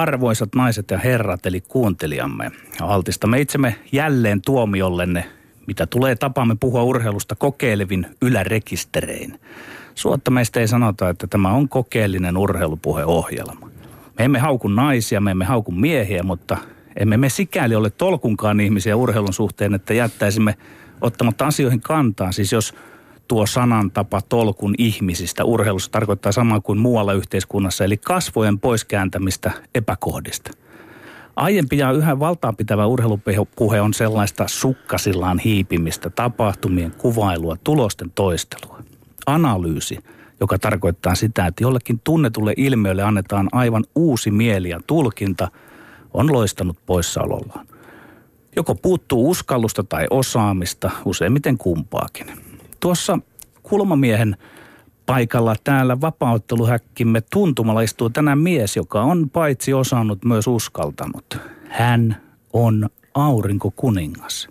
Arvoisat naiset ja herrat, eli kuuntelijamme, altistamme itsemme jälleen tuomiollenne, mitä tulee tapamme puhua urheilusta kokeilevin ylärekisterein. Suotta meistä ei sanota, että tämä on kokeellinen urheilupuheohjelma. Me emme hauku naisia, me emme hauku miehiä, mutta emme me sikäli ole tolkunkaan ihmisiä urheilun suhteen, että jättäisimme ottamatta asioihin kantaa. Siis jos tuo sanantapa tolkun ihmisistä urheilussa tarkoittaa samaa kuin muualla yhteiskunnassa, eli kasvojen poiskääntämistä epäkohdista. Aiempi ja yhä valtaan pitävä urheilupuhe on sellaista sukkasillaan hiipimistä, tapahtumien kuvailua, tulosten toistelua. Analyysi, joka tarkoittaa sitä, että jollekin tunnetulle ilmiölle annetaan aivan uusi mieli ja tulkinta, on loistanut poissaolollaan. Joko puuttuu uskallusta tai osaamista, useimmiten kumpaakin. Tuossa kulmamiehen paikalla täällä vapautteluhäkkimme tuntumalla istuu tänään mies, joka on paitsi osannut myös uskaltanut. Hän on aurinkokuningas.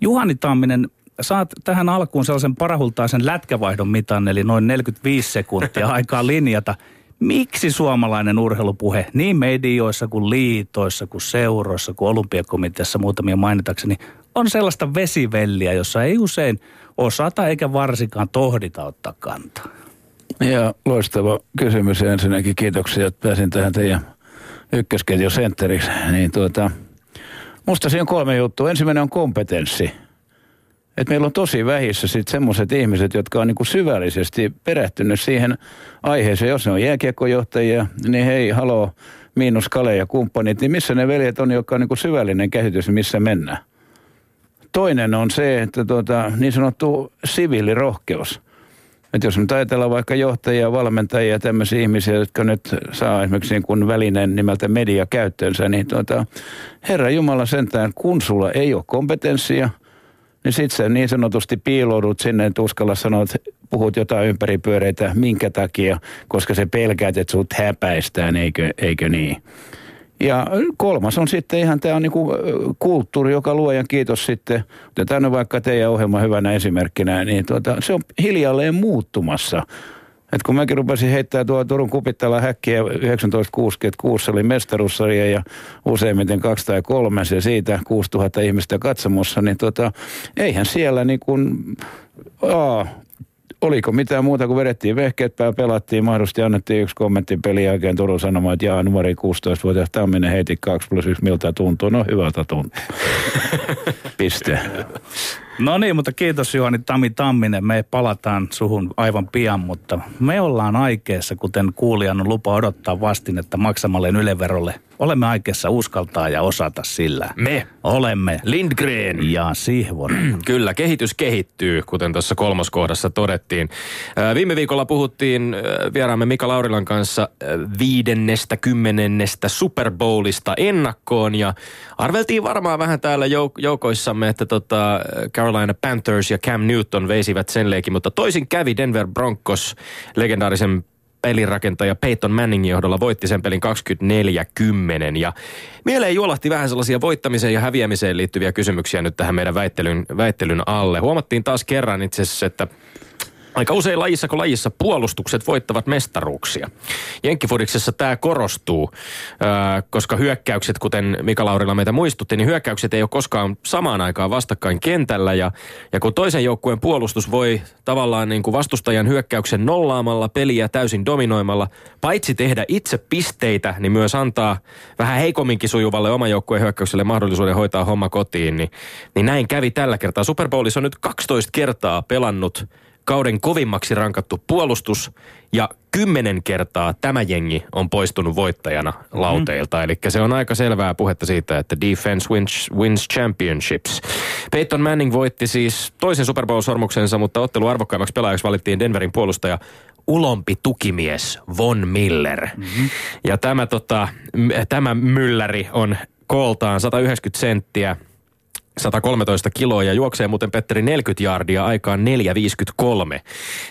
Juhani Tamminen, saat tähän alkuun sellaisen parahultaisen lätkävaihdon mitan, eli noin 45 sekuntia aikaa linjata. Miksi suomalainen urheilupuhe niin medioissa kuin liitoissa kuin seuroissa kuin olympiakomiteassa muutamia mainitakseni on sellaista vesivelliä, jossa ei usein osata eikä varsinkaan tohdita ottaa kantaa? Ja loistava kysymys ja ensinnäkin kiitoksia, että pääsin tähän teidän ykkösketjusentteriksi. Niin tuota, musta siinä on kolme juttua. Ensimmäinen on kompetenssi. Et meillä on tosi vähissä sitten semmoiset ihmiset, jotka on niinku syvällisesti perehtynyt siihen aiheeseen. Jos ne on jääkiekkojohtajia, niin hei, haloo, miinus Kale ja kumppanit, niin missä ne veljet on, jotka on niinku syvällinen käsitys, missä mennään. Toinen on se, että tuota, niin sanottu siviilirohkeus. Että jos nyt ajatellaan vaikka johtajia, valmentajia tämmöisiä ihmisiä, jotka nyt saa esimerkiksi niin kuin välineen nimeltä media käyttöönsä, niin tuota, Herra Jumala sentään, kun sulla ei ole kompetenssia, niin sit sä niin sanotusti piiloudut sinne, että uskalla sanoa, että puhut jotain ympäripyöreitä, minkä takia, koska se pelkäät, että sut häpäistään, eikö, eikö niin. Ja kolmas on sitten ihan tämä on niinku kulttuuri, joka luojan kiitos sitten, otetaan nyt vaikka teidän ohjelma hyvänä esimerkkinä, niin tuota, se on hiljalleen muuttumassa. Et kun mäkin rupesin heittää tuo Turun kupittala häkkiä 1966 oli mestaruussarja ja useimmiten kaksi tai kolme ja siitä 6000 ihmistä katsomossa, niin tota, eihän siellä niin kuin, aa, oliko mitään muuta kuin vedettiin vehkeet pää, pelattiin, mahdollisesti annettiin yksi kommentti pelin jälkeen Turun sanomaan, että jaa, numeri 16-vuotias Tamminen heiti 2 plus 1, miltä tuntuu? No hyvältä tuntuu. Piste. No niin, mutta kiitos Juhani Tami Tamminen. Me palataan suhun aivan pian, mutta me ollaan aikeessa, kuten kuulijan on lupa odottaa vastinetta maksamalleen yleverolle. Olemme aikeessa uskaltaa ja osata sillä. Me olemme Lindgren ja Sihvonen. Kyllä, kehitys kehittyy, kuten tuossa kolmoskohdassa todettiin. Viime viikolla puhuttiin vieraamme Mika Laurilan kanssa viidennestä, kymmenennestä Super Bowlista ennakkoon ja arveltiin varmaan vähän täällä jouk- joukoissamme, että tota Carolina Panthers ja Cam Newton veisivät sen leikin, mutta toisin kävi Denver Broncos legendaarisen pelirakentaja Peyton Manningin johdolla voitti sen pelin 24-10. Ja mieleen juolahti vähän sellaisia voittamiseen ja häviämiseen liittyviä kysymyksiä nyt tähän meidän väittelyn, väittelyn alle. Huomattiin taas kerran itse asiassa, että Aika usein lajissa kuin lajissa puolustukset voittavat mestaruuksia. Jenkkifudiksessa tämä korostuu, koska hyökkäykset, kuten Mika Laurila meitä muistutti, niin hyökkäykset ei ole koskaan samaan aikaan vastakkain kentällä. Ja, ja kun toisen joukkueen puolustus voi tavallaan niin kuin vastustajan hyökkäyksen nollaamalla peliä täysin dominoimalla, paitsi tehdä itse pisteitä, niin myös antaa vähän heikomminkin sujuvalle oman joukkueen hyökkäykselle mahdollisuuden hoitaa homma kotiin. Niin, niin näin kävi tällä kertaa. Super Bowlissa on nyt 12 kertaa pelannut kauden kovimmaksi rankattu puolustus ja kymmenen kertaa tämä jengi on poistunut voittajana lauteilta. Mm. Eli se on aika selvää puhetta siitä, että defense wins, wins championships. Peyton Manning voitti siis toisen Super Bowl-sormuksensa, mutta ottelu arvokkaimmaksi pelaajaksi valittiin Denverin puolustaja ulompi tukimies Von Miller. Mm-hmm. Ja tämä, tota, tämä mylläri on kooltaan 190 senttiä, 113 kiloa ja juoksee muuten Petteri 40 jardia aikaan 4.53.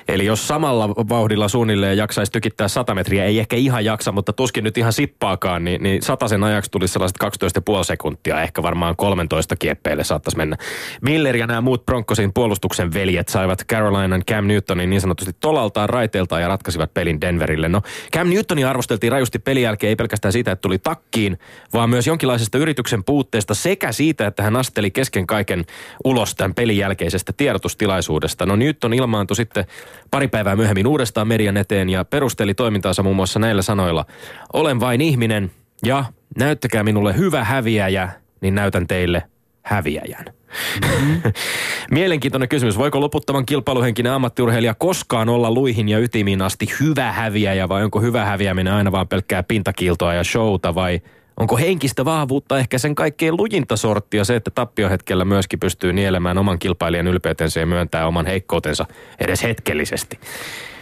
Eli jos samalla vauhdilla suunnilleen jaksaisi tykittää 100 metriä, ei ehkä ihan jaksa, mutta tuskin nyt ihan sippaakaan, niin, niin sen ajaksi tulisi sellaiset 12,5 sekuntia, ehkä varmaan 13 kieppeille saattaisi mennä. Miller ja nämä muut Broncosin puolustuksen veljet saivat Carolinan Cam Newtonin niin sanotusti tolaltaan raiteiltaan ja ratkaisivat pelin Denverille. No Cam Newtonia arvosteltiin rajusti pelin jälkeen ei pelkästään siitä, että tuli takkiin, vaan myös jonkinlaisesta yrityksen puutteesta sekä siitä, että hän asteli kesken kaiken ulos tämän pelin jälkeisestä tiedotustilaisuudesta. No Newton ilmaantui sitten pari päivää myöhemmin uudestaan median eteen ja perusteli toimintaansa muun muassa näillä sanoilla. Olen vain ihminen ja näyttäkää minulle hyvä häviäjä, niin näytän teille häviäjän. Mm-hmm. Mielenkiintoinen kysymys. Voiko loputtavan kilpailuhenkinen ammattiurheilija koskaan olla luihin ja ytimiin asti hyvä häviäjä vai onko hyvä häviäminen aina vaan pelkkää pintakiiltoa ja showta vai onko henkistä vahvuutta ehkä sen kaikkein lujinta sorttia se, että tappiohetkellä myöskin pystyy nielemään oman kilpailijan ylpeytensä ja myöntää oman heikkoutensa edes hetkellisesti.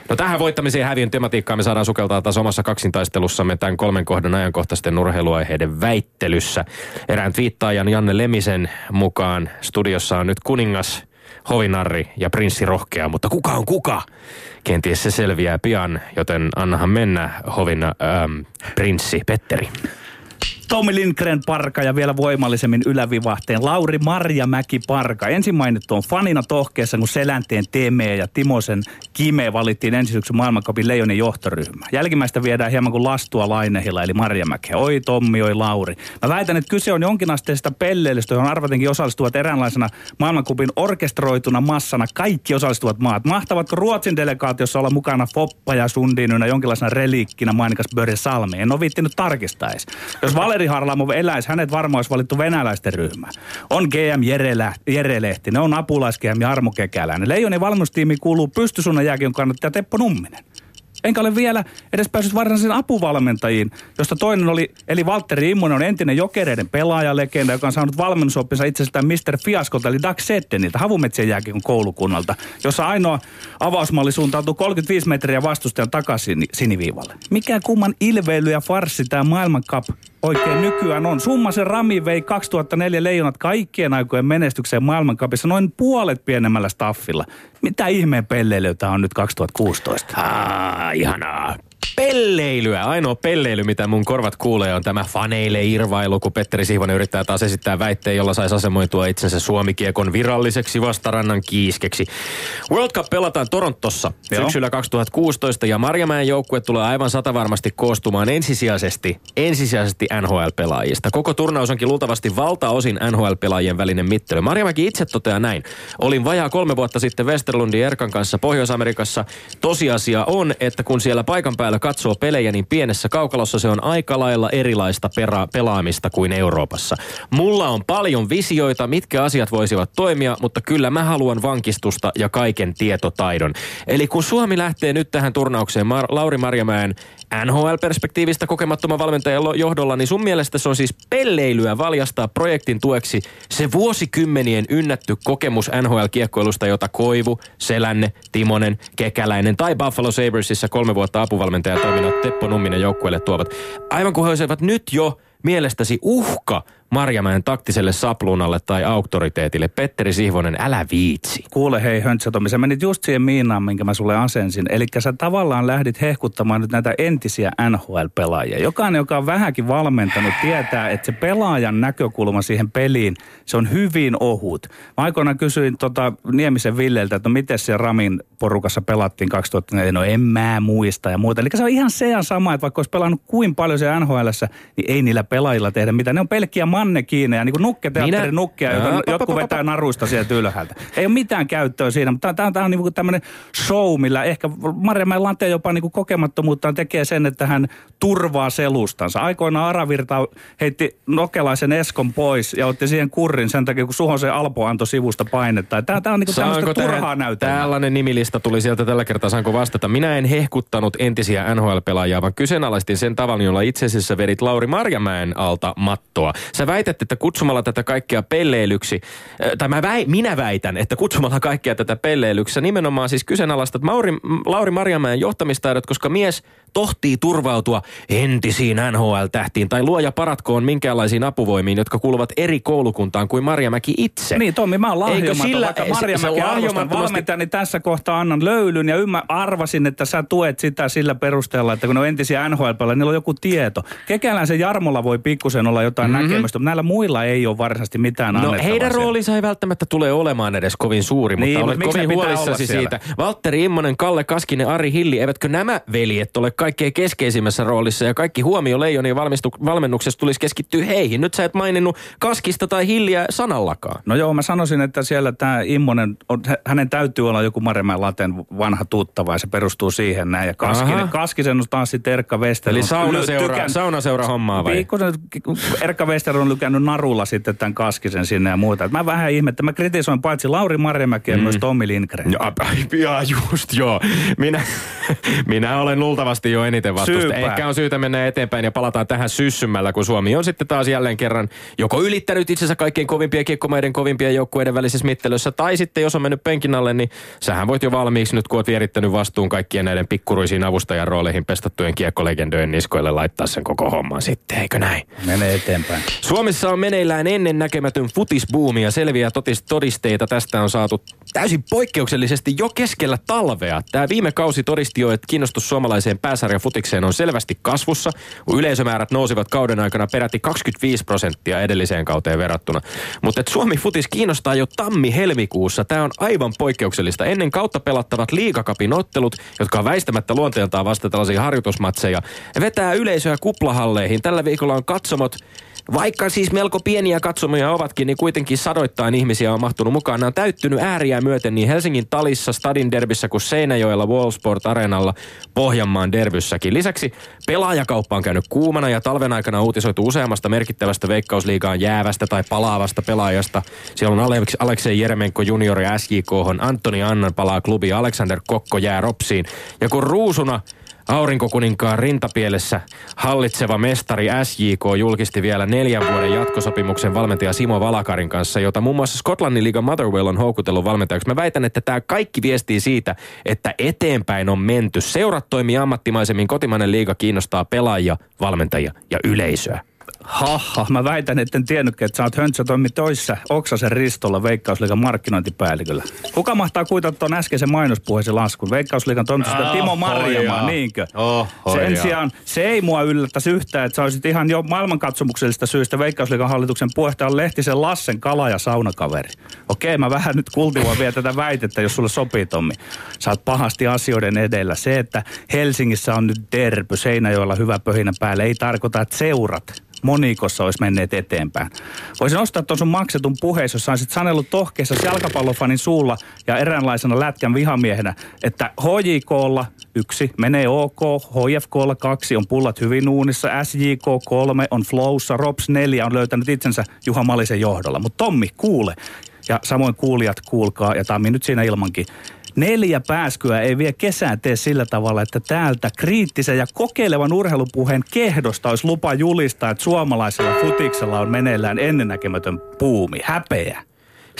No tähän voittamiseen häviön tematiikkaan me saadaan sukeltaa taas omassa kaksintaistelussamme tämän kolmen kohdan ajankohtaisten urheiluaiheiden väittelyssä. Erään twiittaajan Janne Lemisen mukaan studiossa on nyt kuningas, hovinarri ja prinssi rohkea, mutta kuka on kuka? Kenties se selviää pian, joten annahan mennä hovina ähm, prinssi Petteri. Tommi Lindgren Parka ja vielä voimallisemmin ylävivahteen Lauri Marjamäki Parka. Ensin mainittu on fanina tohkeessa, kun Selänteen Teme ja Timosen Kime valittiin ensi syksyn maailmankapin Leijonin johtoryhmä. Jälkimmäistä viedään hieman kuin lastua Lainehilla eli Marjamäki. Oi Tommi, oi Lauri. Mä väitän, että kyse on jonkinasteisesta pelleilystä, johon arvatenkin osallistuvat eräänlaisena maailmankupin orkestroituna massana kaikki osallistuvat maat. Mahtavatko Ruotsin delegaatiossa olla mukana Foppa ja Sundinuna jonkinlaisena reliikkinä mainikas Börje Salmi? En ole viittinyt tarkistaa edes. Jos Valeri Harlamov eläisi, hänet varmaan olisi valittu venäläisten ryhmä. On GM Jere, Jere Lehtinen, on apulais GM Jarmo Kekäläinen. Leijonin valmennustiimi kuuluu pystysuunnan jääkion kannattaja Teppo Numminen. Enkä ole vielä edes päässyt varsinaisiin apuvalmentajiin, josta toinen oli, eli Valtteri Immonen on entinen jokereiden pelaajalegenda, joka on saanut valmennusoppinsa itsestään Mr. Fiaskolta, eli Doug Setteniltä, Havumetsien jääkiekon koulukunnalta, jossa ainoa avausmalli suuntautuu 35 metriä vastustajan takaisin siniviivalle. Mikä kumman ilveily ja farssi tämä maailmankap oikein nykyään on. Summasen Rami vei 2004 leijonat kaikkien aikojen menestykseen maailmankapissa noin puolet pienemmällä staffilla. Mitä ihmeen pelleilyä on nyt 2016? Ah, ihanaa pelleilyä. Ainoa pelleily, mitä mun korvat kuulee, on tämä faneille irvailu, kun Petteri Sihvonen yrittää taas esittää väitteen, jolla saisi asemoitua itsensä Suomikiekon viralliseksi vastarannan kiiskeksi. World Cup pelataan Torontossa Joo. syksyllä 2016 ja Marjamäen joukkue tulee aivan satavarmasti koostumaan ensisijaisesti, ensisijaisesti NHL-pelaajista. Koko turnaus onkin luultavasti valtaosin NHL-pelaajien välinen mittely. Marjamäki itse toteaa näin. Olin vajaa kolme vuotta sitten Westerlundin Erkan kanssa Pohjois-Amerikassa. Tosiasia on, että kun siellä paikan päällä katsoo pelejä, niin pienessä kaukalossa se on aika lailla erilaista pera- pelaamista kuin Euroopassa. Mulla on paljon visioita, mitkä asiat voisivat toimia, mutta kyllä mä haluan vankistusta ja kaiken tietotaidon. Eli kun Suomi lähtee nyt tähän turnaukseen Mar- Lauri Marjamäen NHL-perspektiivistä kokemattoman valmentajan johdolla, niin sun mielestä se on siis pelleilyä valjastaa projektin tueksi se vuosikymmenien ynnätty kokemus NHL-kiekkoilusta, jota Koivu, Selänne, Timonen, Kekäläinen tai Buffalo Sabresissa kolme vuotta apuvalmentaja toiminut Teppo Numminen joukkueelle tuovat. Aivan kuin he olisivat nyt jo mielestäsi uhka – Marjamäen taktiselle sapluunalle tai auktoriteetille. Petteri Sihvonen, älä viitsi. Kuule hei Höntsätomi, sä menit just siihen miinaan, minkä mä sulle asensin. Eli sä tavallaan lähdit hehkuttamaan nyt näitä entisiä NHL-pelaajia. Jokainen, joka on vähänkin valmentanut, tietää, että se pelaajan näkökulma siihen peliin, se on hyvin ohut. Mä aikoinaan kysyin tota Niemisen Villeltä, että no miten se Ramin porukassa pelattiin 2004, no en mä muista ja muuta. Eli se on ihan se ja sama, että vaikka olisi pelannut kuin paljon se NHL, niin ei niillä pelaajilla tehdä mitään. Ne on pelkkiä mannekiineja, niin kuin nukketeatterin nukkeja, jotka jotkut vetää naruista sieltä ylhäältä. Ei ole mitään käyttöä siinä, mutta tämä, tämä on niin kuin tämmöinen show, millä ehkä Marjamäen Lante jopa niin kuin kokemattomuuttaan tekee sen, että hän turvaa selustansa. Aikoinaan Aravirta heitti nokelaisen Eskon pois ja otti siihen kurrin sen takia, kun Suhosen Alpo antoi sivusta painetta. Tämä, tämä on niin kuin tämmöistä turhaa näytelmää. Tällainen nimilista tuli sieltä tällä kertaa, saanko vastata. Minä en hehkuttanut entisiä NHL-pelaajia, vaan kyseenalaistin sen tavan, jolla itse asiassa vedit Lauri Marjamäen alta mattoa. Sä väitätte, että kutsumalla tätä kaikkea pelleilyksi, tai mä väi, minä väitän, että kutsumalla kaikkea tätä pelleilyksi, nimenomaan siis kyseenalaistat Mauri, Lauri Marjamäen johtamistaidot, koska mies tohtii turvautua entisiin NHL-tähtiin tai luoja paratkoon minkäänlaisiin apuvoimiin, jotka kuuluvat eri koulukuntaan kuin Marjamäki itse. Niin Tommi, mä oon lahjomaton, sillä- vaikka se- se Marjamäki arvostan lahjomattomasti- valmentajani tässä kohtaa annan löylyn ja ymmär, arvasin, että sä tuet sitä sillä perusteella, että kun ne on entisiä nhl niillä on joku tieto. Kekäläisen Jarmolla voi pikkusen olla jotain mm-hmm. näkemystä, mutta näillä muilla ei ole varsinaisesti mitään No heidän siellä. roolinsa ei välttämättä tule olemaan edes kovin suuri, Niin, mutta olet kovin huolissasi siitä. Valtteri Immonen, Kalle Kaskinen, Ari Hilli, eivätkö nämä veljet ole kaikkein keskeisimmässä roolissa ja kaikki huomio Leijonien valmistu- valmennuksessa tulisi keskittyä heihin. Nyt sä et maininnut Kaskista tai Hilliä sanallakaan. No joo, mä sanoisin, että siellä tämä Immonen, on, hä- hänen täytyy olla joku Marjamäen Laten vanha tuttava ja se perustuu siihen näin. Ja Kaskinen, Aha. Kaskisen on taas sitten Erkka Wester. Eli saunaseura, tykän- saunaseura hommaa vai? Pikkusen, Erkka Wester on lykännyt narulla sitten tämän Kaskisen sinne ja muuta. Et mä vähän ihmettä. Mä kritisoin paitsi Lauri Marjamäki ja Mm. myös Tommi Lindgren. Ja, ja just joo. Minä, minä olen luultavasti jo eniten vastusta. Syypää. Ehkä on syytä mennä eteenpäin ja palataan tähän syssymällä, kun Suomi on sitten taas jälleen kerran joko ylittänyt itsensä kaikkein kovimpien kiekkomaiden kovimpien joukkueiden välisessä mittelössä, tai sitten jos on mennyt penkin alle, niin sähän voit jo valmiiksi nyt, kun oot vierittänyt vastuun kaikkien näiden pikkuruisiin avustajan rooleihin pestattujen kiekkolegendojen niskoille laittaa sen koko homman sitten, eikö näin? Menee eteenpäin. Suomessa on meneillään ennen näkemätön futisbuumi ja selviä totis- todisteita tästä on saatu täysin poikkeuksellisesti jo keskellä talvea. Tämä viime kausi todisti jo, että kiinnostus suomalaiseen pääsarjan futikseen on selvästi kasvussa. Yleisömäärät nousivat kauden aikana peräti 25 prosenttia edelliseen kauteen verrattuna. Mutta Suomi futis kiinnostaa jo tammi-helmikuussa. Tämä on aivan poikkeuksellista. Ennen kautta pelattavat liigakapin ottelut, jotka on väistämättä luonteeltaan vasta tällaisia harjoitusmatseja, vetää yleisöä kuplahalleihin. Tällä viikolla on katsomot vaikka siis melko pieniä katsomoja ovatkin, niin kuitenkin sadoittain ihmisiä on mahtunut mukaan. Nämä on täyttynyt ääriä myöten niin Helsingin Talissa, Stadin derbissä kuin Seinäjoella Wallsport Areenalla Pohjanmaan derbyssäkin. Lisäksi pelaajakauppa on käynyt kuumana ja talven aikana uutisoitu useammasta merkittävästä veikkausliigaan jäävästä tai palaavasta pelaajasta. Siellä on Aleks- Aleksei Jeremenko juniori SJK, Antoni Annan palaa klubi, Alexander Kokko jää Ropsiin. Ja kun ruusuna Aurinkokuninkaan rintapielessä hallitseva mestari SJK julkisti vielä neljän vuoden jatkosopimuksen valmentaja Simo Valakarin kanssa, jota muun muassa Skotlannin liiga Motherwell on houkutellut valmentajaksi. Mä väitän, että tämä kaikki viestii siitä, että eteenpäin on menty. Seurat toimii ammattimaisemmin, kotimainen liiga kiinnostaa pelaajia, valmentajia ja yleisöä. Haha, mä väitän, etten tiennytkään, että sä oot Höntsä toimi toissa Oksasen Ristolla Veikkausliigan markkinointipäälliköllä. Kuka mahtaa kuitata tuon äskeisen mainospuheisen laskun? Veikkausliigan toimitusjohtaja Timo Marjamaa, niinkö? Oh, Sen sijaan se ei mua yllättäisi yhtään, että sä olisit ihan jo maailmankatsomuksellista syystä Veikkausliigan hallituksen puheenjohtajan Lehtisen Lassen kala- ja saunakaveri. Okei, mä vähän nyt kultivoin vielä tätä väitettä, jos sulle sopii Tommi. Sä oot pahasti asioiden edellä. Se, että Helsingissä on nyt derby, Seinäjoella hyvä pöhinä päälle, ei tarkoita, että seurat monikossa olisi menneet eteenpäin. Voisin ostaa tuon sun maksetun puheessa, jos saisit sanellut tohkeessa jalkapallofanin suulla ja eräänlaisena lätkän vihamiehenä, että HJKlla yksi menee OK, HFKlla kaksi on pullat hyvin uunissa, SJK kolme on flowssa, Rops neljä on löytänyt itsensä Juha Malisen johdolla. Mutta Tommi, kuule. Ja samoin kuulijat, kuulkaa, ja Tammi nyt siinä ilmankin. Neljä pääskyä ei vie kesään tee sillä tavalla, että täältä kriittisen ja kokeilevan urheilupuheen kehdosta olisi lupa julistaa, että suomalaisella futiksella on meneillään ennennäkemätön puumi. Häpeä.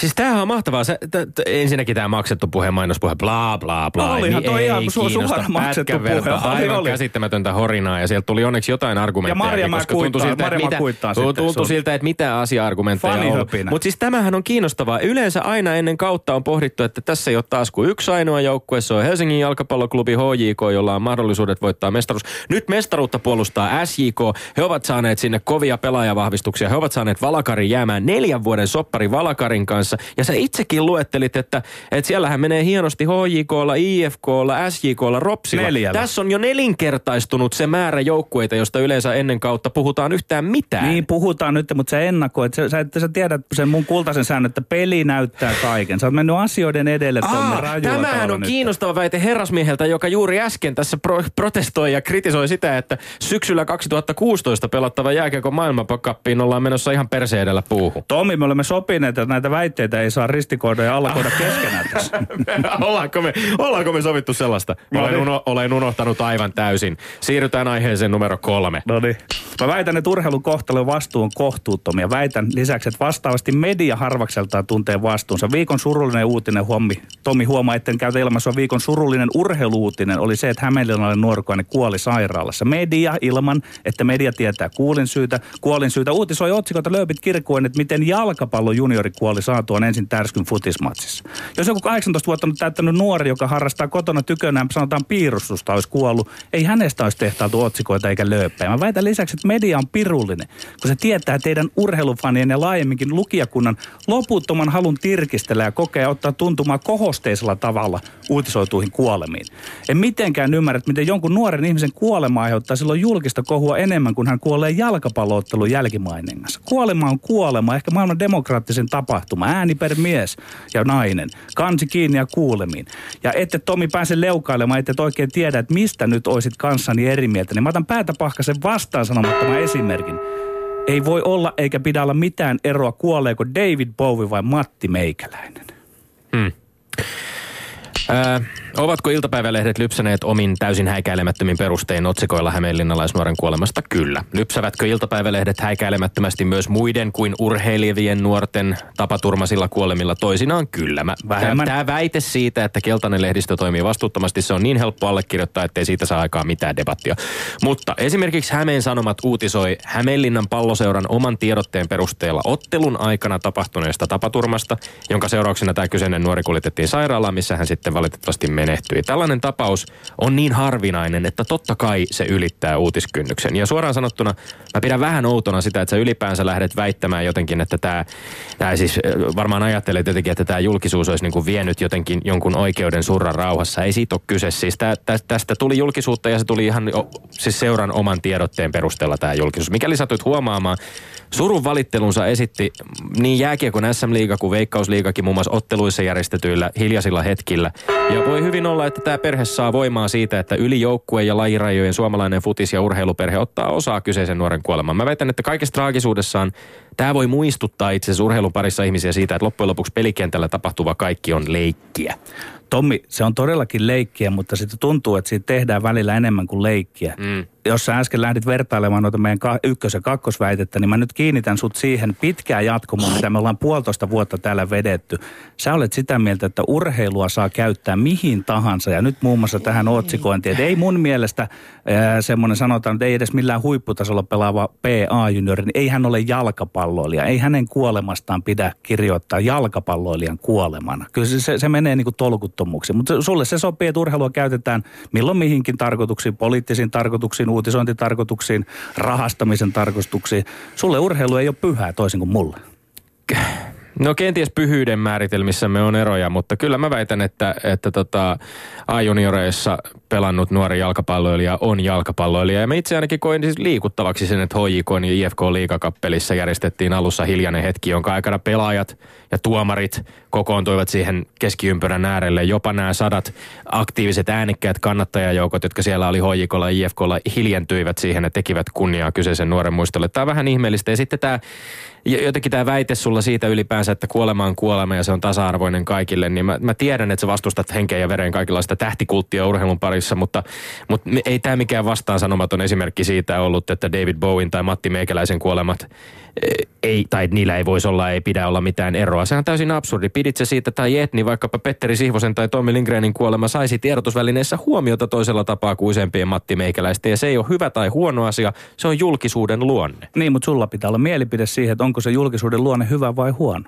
Siis tämähän on mahtavaa. Se, t- t- ensinnäkin tämä maksettu puhe, mainospuhe, bla bla bla. No olihan Niin toi ihan suora maksettu puhe. Aivan oli. käsittämätöntä horinaa ja sieltä tuli onneksi jotain argumentteja. Ja Marjamäe koska tuntui kuittaa- siltä, että Marjamäe mitä, kuittaa tu- sitten tuntui sun. siltä, että mitä asia-argumentteja on ollut. Fanihöpinä. Mutta siis tämähän on kiinnostavaa. Yleensä aina ennen kautta on pohdittu, että tässä ei ole taas kuin yksi ainoa joukkue. Se on Helsingin jalkapalloklubi HJK, jolla on mahdollisuudet voittaa mestaruus. Nyt mestaruutta puolustaa SJK. He ovat saaneet sinne kovia pelaajavahvistuksia. He ovat saaneet Valakarin jäämään neljän vuoden soppari Valakarin kanssa. Ja sä itsekin luettelit, että, että siellähän menee hienosti HJKlla, IFKlla, SJKlla, Ropsilla. Neljällä. Tässä on jo nelinkertaistunut se määrä joukkueita, josta yleensä ennen kautta puhutaan yhtään mitään. Niin puhutaan nyt, mutta sä ennakoit. Sä, sä, sä tiedät sen mun kultaisen säännön, että peli näyttää kaiken. Sä oot mennyt asioiden edelle Aa, tämähän on nyt. kiinnostava väite herrasmieheltä, joka juuri äsken tässä pro- protestoi ja kritisoi sitä, että syksyllä 2016 pelattava jääkiekon maailmanpakappiin ollaan menossa ihan perse edellä puuhun. Tommi, me olemme sopineet, että näitä väitteitä väitteitä ei saa ristikoida ja allakoida keskenään tässä. ollaanko, me, ollaanko me sovittu sellaista? No Olen, uno, olen unohtanut aivan täysin. Siirrytään aiheeseen numero kolme. No niin. Mä väitän, että urheilun kohtalo vastuu on kohtuuttomia. Väitän lisäksi, että vastaavasti media harvakseltaan tuntee vastuunsa. Viikon surullinen uutinen, huomi. Tomi huomaa, etten käytä ilmaisua. Viikon surullinen urheiluutinen oli se, että Hämeenlinnalainen nuorukainen kuoli sairaalassa. Media ilman, että media tietää kuulin syytä. Kuolin syytä uutisoi otsikoita lööpit kirkuen, että miten jalkapallo juniori kuoli saatuaan ensin tärskyn futismatsissa. Jos joku 18 vuotta on täyttänyt nuori, joka harrastaa kotona tykönään, sanotaan piirustusta, olisi kuollut, ei hänestä olisi tehtailtu otsikoita eikä lööppejä. Mä väitän lisäksi, että media on pirullinen, kun se tietää teidän urheilufanien ja laajemminkin lukijakunnan loputtoman halun tirkistellä ja kokea ottaa tuntumaan kohosteisella tavalla uutisoituihin kuolemiin. En mitenkään ymmärrä, että miten jonkun nuoren ihmisen kuolema aiheuttaa silloin julkista kohua enemmän kuin hän kuolee jalkapalloottelun jälkimainingassa. Kuolema on kuolema, ehkä maailman demokraattisen tapahtuma. Ääni per mies ja nainen. Kansi kiinni ja kuulemiin. Ja ette Tomi pääse leukailemaan, ette et oikein tiedä, että mistä nyt oisit kanssani eri mieltä. Niin mä otan päätä pahkasen vastaan sanomattoman esimerkin. Ei voi olla eikä pidä olla mitään eroa, kuoleeko David Bowie vai Matti Meikäläinen. Hmm. Öö, ovatko iltapäivälehdet lypsäneet omin täysin häikäilemättömin perustein otsikoilla hämeenlinnalaisnuoren kuolemasta? Kyllä. Lypsävätkö iltapäivälehdet häikäilemättömästi myös muiden kuin urheilivien nuorten tapaturmaisilla kuolemilla toisinaan? Kyllä. Mä, Vähemmän. Tämä väite siitä, että keltainen lehdistö toimii vastuuttomasti, se on niin helppo allekirjoittaa, ettei siitä saa aikaa mitään debattia. Mutta esimerkiksi Hämeen Sanomat uutisoi Hämeenlinnan palloseuran oman tiedotteen perusteella ottelun aikana tapahtuneesta tapaturmasta, jonka seurauksena tämä kyseinen nuori kuljetettiin sairaalaan, missä hän sitten valitettavasti menehtyi. Tällainen tapaus on niin harvinainen, että totta kai se ylittää uutiskynnyksen. Ja suoraan sanottuna mä pidän vähän outona sitä, että sä ylipäänsä lähdet väittämään jotenkin, että tämä, tämä siis äh, varmaan ajattelet jotenkin, että tämä julkisuus olisi niin kuin vienyt jotenkin jonkun oikeuden surra rauhassa. Ei siitä ole kyse. Siis tää, tä, tästä tuli julkisuutta ja se tuli ihan siis seuran oman tiedotteen perusteella tämä julkisuus. Mikäli satuit huomaamaan, surun valittelunsa esitti niin jääkiekon SM-liiga kuin Veikkausliigakin muun muassa otteluissa järjestetyillä hiljaisilla hetkillä. Ja voi hyvin olla, että tämä perhe saa voimaa siitä, että yli joukkue ja lajirajojen suomalainen futis- ja urheiluperhe ottaa osaa kyseisen nuoren kuolemaan. Mä väitän, että kaikessa traagisuudessaan tämä voi muistuttaa itse asiassa urheilun parissa ihmisiä siitä, että loppujen lopuksi pelikentällä tapahtuva kaikki on leikkiä. Tommi, se on todellakin leikkiä, mutta sitten tuntuu, että siitä tehdään välillä enemmän kuin leikkiä. Mm. Jos sä äsken lähdit vertailemaan noita meidän ykkös- ja kakkosväitettä, niin mä nyt kiinnitän sut siihen pitkään jatkumoon, mitä me ollaan puolitoista vuotta täällä vedetty. Sä olet sitä mieltä, että urheilua saa käyttää mihin tahansa, ja nyt muun muassa tähän otsikointiin, että ei mun mielestä ää, semmoinen sanotaan, että ei edes millään huipputasolla pelaava PA-juniori, niin ei hän ole jalkapalloilija. Ei hänen kuolemastaan pidä kirjoittaa jalkapalloilijan kuolemana. Kyllä se, se, se menee niin kuin tolkuttomuuksi. Mutta sulle se sopii, että urheilua käytetään milloin mihinkin tarkoituksiin, poliittisiin tarkoituksiin, uutisointitarkoituksiin, rahastamisen tarkoituksiin. Sulle urheilu ei ole pyhää toisin kuin mulle. No kenties pyhyyden määritelmissämme on eroja, mutta kyllä mä väitän, että, että tota, A-junioreissa pelannut nuori jalkapalloilija on jalkapalloilija. Ja mä itse ainakin koin siis liikuttavaksi sen, että HJK ja IFK liigakappelissa järjestettiin alussa hiljainen hetki, jonka aikana pelaajat ja tuomarit kokoontuivat siihen keskiympyrän äärelle. Jopa nämä sadat aktiiviset äänekkäät kannattajajoukot, jotka siellä oli HJKlla ja IFKlla, hiljentyivät siihen ja tekivät kunniaa kyseisen nuoren muistolle. Tämä on vähän ihmeellistä. Ja sitten tämä jotenkin tämä väite sulla siitä ylipäänsä, että kuolema on kuolema ja se on tasa-arvoinen kaikille, niin mä, mä tiedän, että sä vastustat henkeä ja veren kaikenlaista tähtikulttia urheilun parissa, mutta, mutta me- ei tämä mikään vastaan sanomaton esimerkki siitä ollut, että David Bowen tai Matti Meikäläisen kuolemat eh, ei, tai niillä ei voisi olla, ei pidä olla mitään eroa. Sehän on täysin absurdi. Pidit se siitä tai et, niin vaikkapa Petteri Sihvosen tai Tommi Lindgrenin kuolema saisi tiedotusvälineissä huomiota toisella tapaa kuin useampien Matti Meikäläisten. Ja se ei ole hyvä tai huono asia, se on julkisuuden luonne. Niin, mutta sulla pitää olla mielipide siihen, että onko se julkisuuden luonne hyvä vai huono.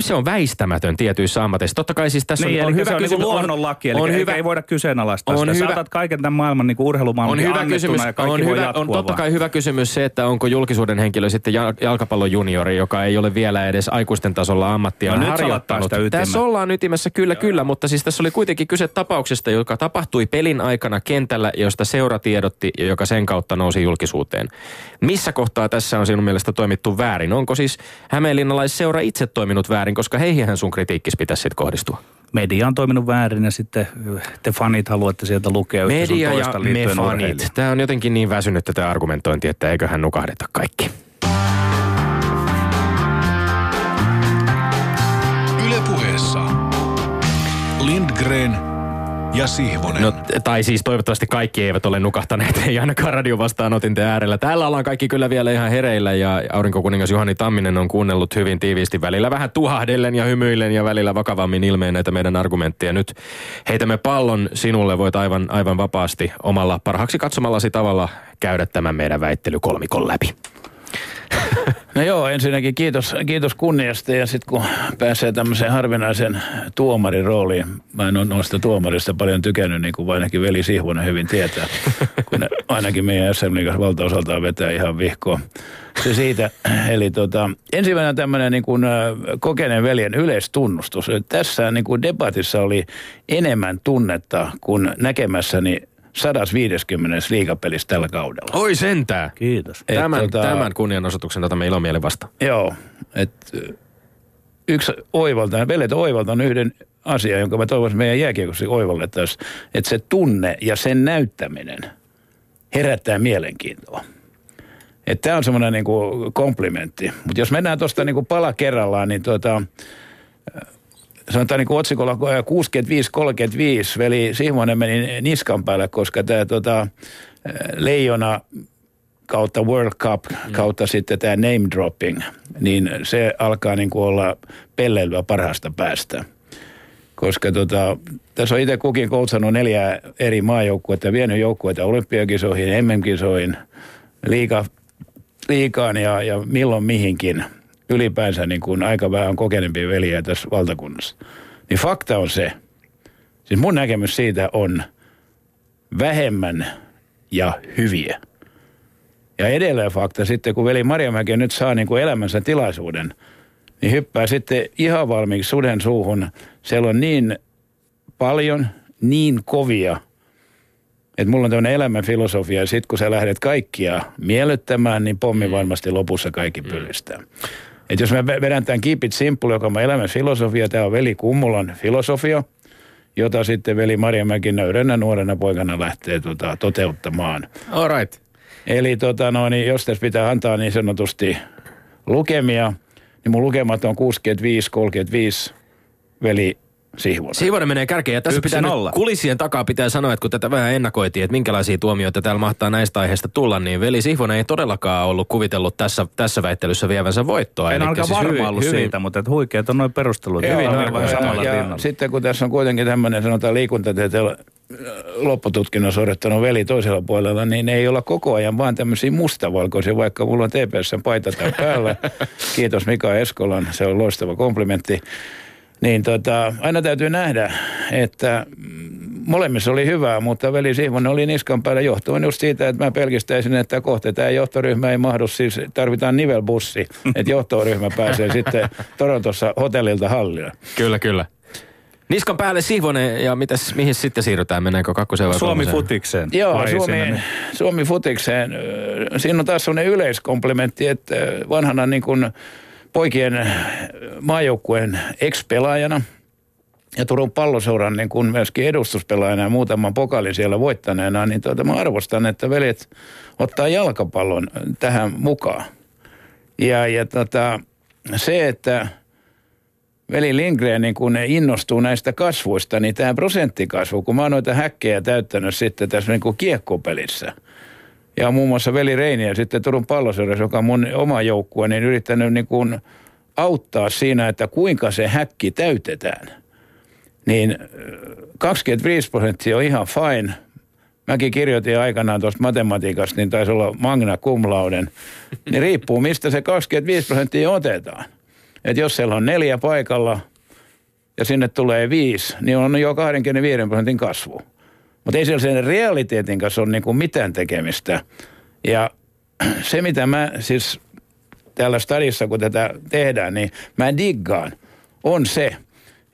Se on väistämätön tietyissä ammateissa. Totta kai siis tässä Niin, on, on hyvä se on kysymys. niin luonnonlaki, eli on hyvä, ei voida kyseenalaistaa on sitä. Hyvä- otat kaiken tämän maailman niin urheilumaailman on hyvä kysymys, ja kaikki on, voi hyvä, on totta vaan. kai hyvä kysymys se, että onko julkisuuden henkilö sitten jal- jalkapallon juniori, joka ei ole vielä edes aikuisten tasolla ammattia No harjoittanut. Tässä ollaan ytimessä, kyllä, kyllä, mutta siis tässä oli kuitenkin kyse tapauksesta, joka tapahtui pelin aikana kentällä, josta seura tiedotti ja joka sen kautta nousi julkisuuteen. Missä kohtaa tässä on sinun mielestä toimittu väärin? Onko siis Hämeenlinnalaisseura itse toiminut väärin, koska heihin sun kritiikkisi pitäisi sitten kohdistua? Media on toiminut väärin ja sitten te fanit haluatte sieltä lukea yhtä sun Media ja me fanit. urheilijaan. Tämä on jotenkin niin väsynyt tätä argumentointia, että eiköhän nukahdeta kaikki. Ylepuheessa Lindgren ja Sihvonen. No, tai siis toivottavasti kaikki eivät ole nukahtaneet, ei ainakaan radiovastaanotinten äärellä. Täällä ollaan kaikki kyllä vielä ihan hereillä ja aurinkokuningas Juhani Tamminen on kuunnellut hyvin tiiviisti välillä vähän tuhahdellen ja hymyillen ja välillä vakavammin ilmeen näitä meidän argumentteja. Nyt heitämme pallon sinulle, voit aivan, aivan vapaasti omalla parhaaksi katsomallasi tavalla käydä tämän meidän väittelykolmikon läpi. No joo, ensinnäkin kiitos, kiitos kunniasta ja sitten kun pääsee tämmöiseen harvinaisen tuomarin rooliin, mä en ole noista tuomarista paljon tykännyt, niin kuin ainakin veli Sihvonen hyvin tietää, kun ne ainakin meidän SM Liigassa valtaosaltaan vetää ihan vihkoa. Se siitä, eli tota, ensimmäinen tämmöinen niin kuin, kokeneen veljen yleistunnustus. Tässä niin kuin debatissa oli enemmän tunnetta kuin näkemässäni 150. liigapelissä tällä kaudella. Oi sentää. Kiitos. Et Tämän, tota- tämän kunnianosoituksen otamme ilomielin vasta. Joo, että yksi oivaltajan, veljet on oivaltanut yhden asian, jonka mä toivoisin meidän jääkiekossa oivallettaisiin, että se tunne ja sen näyttäminen herättää mielenkiintoa. Että tämä on semmoinen niinku komplimentti. Mutta jos mennään tuosta niinku pala kerrallaan, niin tuota, sanotaan niin kuin otsikolla 65-35 veli Sihmonen meni niskan päälle, koska tämä tota, leijona kautta World Cup kautta mm. sitten tämä name dropping, niin se alkaa niin kuin olla pelleilyä parhaasta päästä. Koska tota, tässä on itse kukin koutsannut neljä eri maajoukkuetta, vienyt joukkueita olympiakisoihin, MM-kisoihin, liiga, liikaan ja, ja milloin mihinkin – ylipäänsä niin kuin aika vähän kokeneempia veljiä tässä valtakunnassa. Niin fakta on se, siis mun näkemys siitä on vähemmän ja hyviä. Ja edelleen fakta sitten, kun veli Marjamäki nyt saa niin kuin elämänsä tilaisuuden, niin hyppää sitten ihan valmiiksi suden suuhun. Siellä on niin paljon, niin kovia, että mulla on tämmöinen elämän filosofia, ja sitten kun sä lähdet kaikkia miellyttämään, niin pommi varmasti lopussa kaikki pyllistää. Mm. Et jos me vedän tämän Keep It Simple, joka on elämän filosofia, tämä on veli Kummulan filosofia, jota sitten veli Marjamäki nöydänä nuorena poikana lähtee tota, toteuttamaan. All right. Eli tota, no, niin jos tässä pitää antaa niin sanotusti lukemia, niin mun lukemat on 65-35 veli Sihvonen. Sihvonen menee kärkeen ja tässä pitää nolla. nyt kulisien takaa pitää sanoa, että kun tätä vähän ennakoitiin, että minkälaisia tuomioita täällä mahtaa näistä aiheista tulla, niin veli Sihvonen ei todellakaan ollut kuvitellut tässä, tässä väittelyssä vievänsä voittoa. En alkaa siis varma hyvin- ollut hyvin- siitä, mutta huikeat on noin perustelut. Joo, Hyvin on vähän samalla ja. Sitten kun tässä on kuitenkin tämmöinen sanotaan liikuntatieteen äh, loppututkinnon suorittanut veli toisella puolella, niin ei olla koko ajan vaan tämmöisiä mustavalkoisia, vaikka mulla on TPSn paita täällä päällä. Kiitos Mika Eskolan, se on loistava komplimentti. Niin tota, aina täytyy nähdä, että mm, molemmissa oli hyvää, mutta veli Sihvonen oli niskan päällä johtuen just siitä, että mä pelkistäisin, että kohta tämä johtoryhmä ei mahdu, siis tarvitaan nivelbussi, että johtoryhmä pääsee sitten Torontossa hotellilta hallille. Kyllä, kyllä. Niskan päälle Sihvonen ja mitäs, mihin sitten siirrytään? Mennäänkö kakkoseen vai Suomi kolmoseen? futikseen. Joo, Suomi? Suomi futikseen. Siinä on taas sellainen yleiskomplimentti, että vanhana niin kuin poikien maajoukkueen ex-pelaajana ja Turun palloseuran niin kuin myöskin edustuspelaajana ja muutaman pokalin siellä voittaneena, niin tuota, mä arvostan, että veljet ottaa jalkapallon tähän mukaan. Ja, ja tota, se, että veli Lindgren niin kun ne innostuu näistä kasvuista, niin tämä prosenttikasvu, kun mä oon noita häkkejä täyttänyt sitten tässä niin kuin kiekkopelissä. Ja muun muassa veli Reini ja sitten Turun palloseurassa, joka on mun oma joukkue, niin yrittänyt niin kuin auttaa siinä, että kuinka se häkki täytetään. Niin ö, 25 prosenttia on ihan fine. Mäkin kirjoitin aikanaan tuosta matematiikasta, niin taisi olla magna cum lauden. Niin riippuu, mistä se 25 prosenttia otetaan. Että jos siellä on neljä paikalla ja sinne tulee viisi, niin on jo 25 prosentin kasvu. Mutta ei siellä sen realiteetin kanssa ole niinku mitään tekemistä. Ja se, mitä mä siis täällä stadissa, kun tätä tehdään, niin mä diggaan, on se,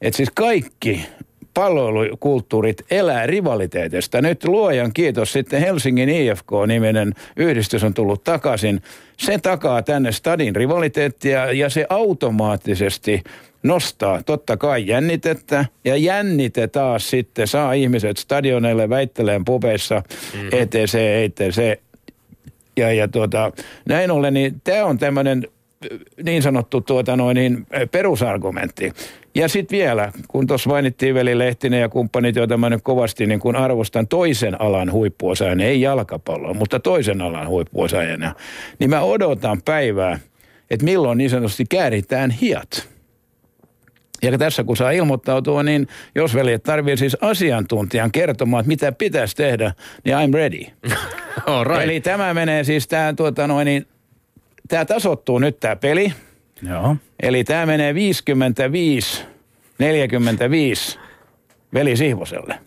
että siis kaikki palloilukulttuurit elää rivaliteetista. Nyt luojan kiitos sitten Helsingin IFK-niminen yhdistys on tullut takaisin. Se takaa tänne stadin rivaliteettia ja se automaattisesti nostaa totta kai jännitettä ja jännite taas sitten saa ihmiset stadioneille väitteleen pubeissa mm. ETC, ETC ja, ja tuota, näin ollen, niin tämä on tämmöinen niin sanottu tuota noin, niin perusargumentti. Ja sitten vielä, kun tuossa mainittiin Veli Lehtinen ja kumppanit, joita mä nyt kovasti niin kun arvostan toisen alan huippuosaajana, ei jalkapalloa, mutta toisen alan huippuosaajana, niin mä odotan päivää, että milloin niin sanotusti kääritään hiat. Ja tässä kun saa ilmoittautua, niin jos veljet tarvii siis asiantuntijan kertomaan, että mitä pitäisi tehdä, niin I'm ready. All right. Eli tämä menee siis, tämä tuota noin, niin, tämä tasottuu nyt tämä peli. Joo. Eli tämä menee 55, 45 veli Sihvoselle.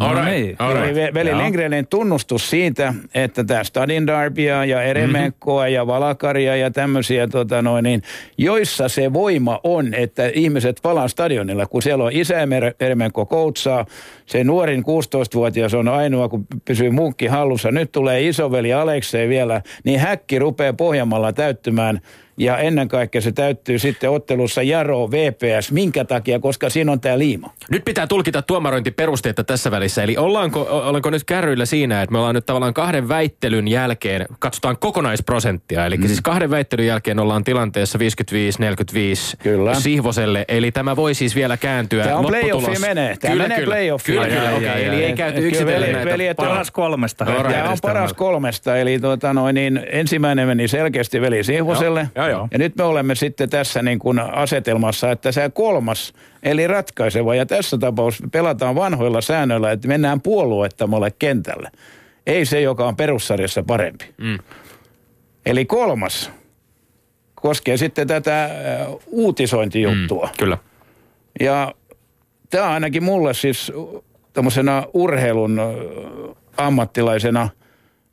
No All right. niin. All right. ve- veli Joo. Lindgrenin tunnustus siitä, että tämä Stadin Darbia ja Eremenkoa ja Valakaria ja tämmöisiä, tota noin, niin, joissa se voima on, että ihmiset palaa stadionilla, kun siellä on isä Eremenko koutsaa, se nuorin 16-vuotias on ainoa, kun pysyy munkki hallussa. Nyt tulee isoveli Aleksei vielä, niin häkki rupeaa Pohjanmaalla täyttymään ja ennen kaikkea se täyttyy sitten ottelussa Jaro VPS. Minkä takia? Koska siinä on tämä liima. Nyt pitää tulkita tuomarointiperusteita tässä välissä. Eli ollaanko, o- olenko nyt kärryillä siinä, että me ollaan nyt tavallaan kahden väittelyn jälkeen, katsotaan kokonaisprosenttia. Eli mm. siis kahden väittelyn jälkeen ollaan tilanteessa 55-45 Kyllä. Sihvoselle. Eli tämä voi siis vielä kääntyä. Tämä on playoffi menee. Tämä kyllä, menee kyllä. playoffiin. Kyllä, kyllä, ai, Eli ai. ei käyty Kyllä yksitellen veli- näitä. on- Paras kolmesta. Tämä on paras kolmesta, eli tuota noin, niin ensimmäinen meni selkeästi veli Sihvoselle. Joo, joo, joo. Ja nyt me olemme sitten tässä niin kuin asetelmassa, että se kolmas, eli ratkaiseva. Ja tässä tapauksessa pelataan vanhoilla säännöillä, että mennään puolueettamalle kentälle. Ei se, joka on perussarjassa parempi. Mm. Eli kolmas koskee sitten tätä äh, uutisointijuttua. Mm, kyllä. Ja tämä on ainakin mulle siis tämmöisenä urheilun ammattilaisena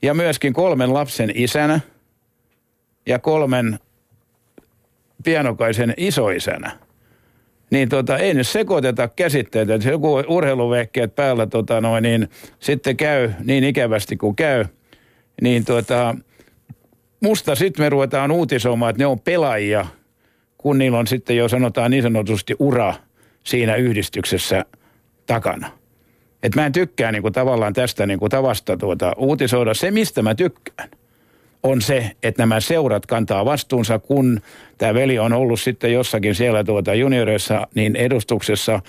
ja myöskin kolmen lapsen isänä ja kolmen pienokaisen isoisänä. Niin tota, ei nyt sekoiteta käsitteitä, että joku urheiluvehkeet päällä tota noin, niin sitten käy niin ikävästi kuin käy. Niin tota, musta sitten me ruvetaan uutisoimaan, että ne on pelaajia, kun niillä on sitten jo sanotaan niin sanotusti ura siinä yhdistyksessä takana. Et mä en tykkää niinku tavallaan tästä niinku tavasta tuota uutisoida. Se, mistä mä tykkään, on se, että nämä seurat kantaa vastuunsa, kun tämä veli on ollut sitten jossakin siellä tuota junioreissa, niin edustuksessa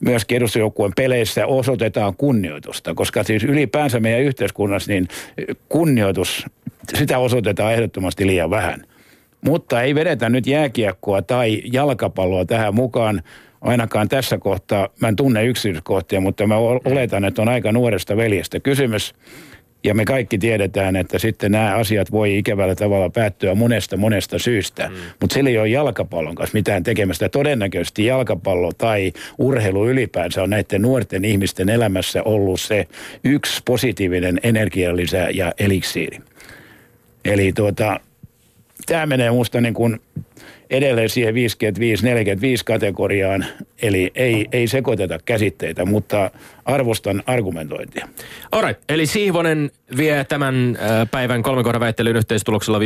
myöskin edustusjoukkueen peleissä osoitetaan kunnioitusta, koska siis ylipäänsä meidän yhteiskunnassa niin kunnioitus, sitä osoitetaan ehdottomasti liian vähän. Mutta ei vedetä nyt jääkiekkoa tai jalkapalloa tähän mukaan, ainakaan tässä kohtaa. Mä en tunne yksityiskohtia, mutta mä oletan, että on aika nuoresta veljestä kysymys. Ja me kaikki tiedetään, että sitten nämä asiat voi ikävällä tavalla päättyä monesta monesta syystä. Mm. Mutta sillä ei ole jalkapallon kanssa mitään tekemistä. Todennäköisesti jalkapallo tai urheilu ylipäänsä on näiden nuorten ihmisten elämässä ollut se yksi positiivinen energialisä ja eliksiiri. Eli tuota, tämä menee musta niin kuin edelleen siihen 55-45 kategoriaan. Eli ei, ei sekoiteta käsitteitä, mutta arvostan argumentointia. Alright, eli Sihvonen vie tämän äh, päivän kolmen kohdan väittelyn yhteistuloksella 55-45.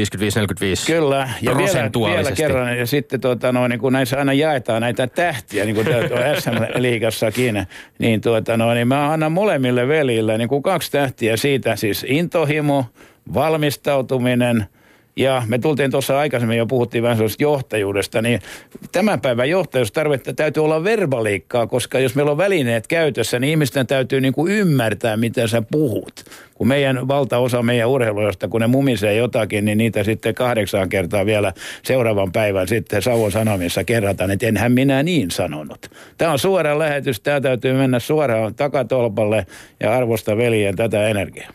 Kyllä, ja vielä, vielä kerran, ja sitten tuota, no, niin kun näissä aina jaetaan näitä tähtiä, niin kuin SM-liigassakin, niin, tuota, no, niin mä annan molemmille velille niin kuin kaksi tähtiä siitä, siis intohimo, valmistautuminen, ja me tultiin tuossa aikaisemmin jo puhuttiin vähän sellaisesta johtajuudesta, niin tämän päivän johtajuustarvetta täytyy olla verbaliikkaa, koska jos meillä on välineet käytössä, niin ihmisten täytyy niin kuin ymmärtää, mitä sä puhut. Kun meidän valtaosa meidän urheilujosta, kun ne mumisee jotakin, niin niitä sitten kahdeksan kertaa vielä seuraavan päivän sitten Savon Sanomissa kerrataan, että enhän minä niin sanonut. Tämä on suora lähetys, tämä täytyy mennä suoraan takatolpalle ja arvosta veljen tätä energiaa.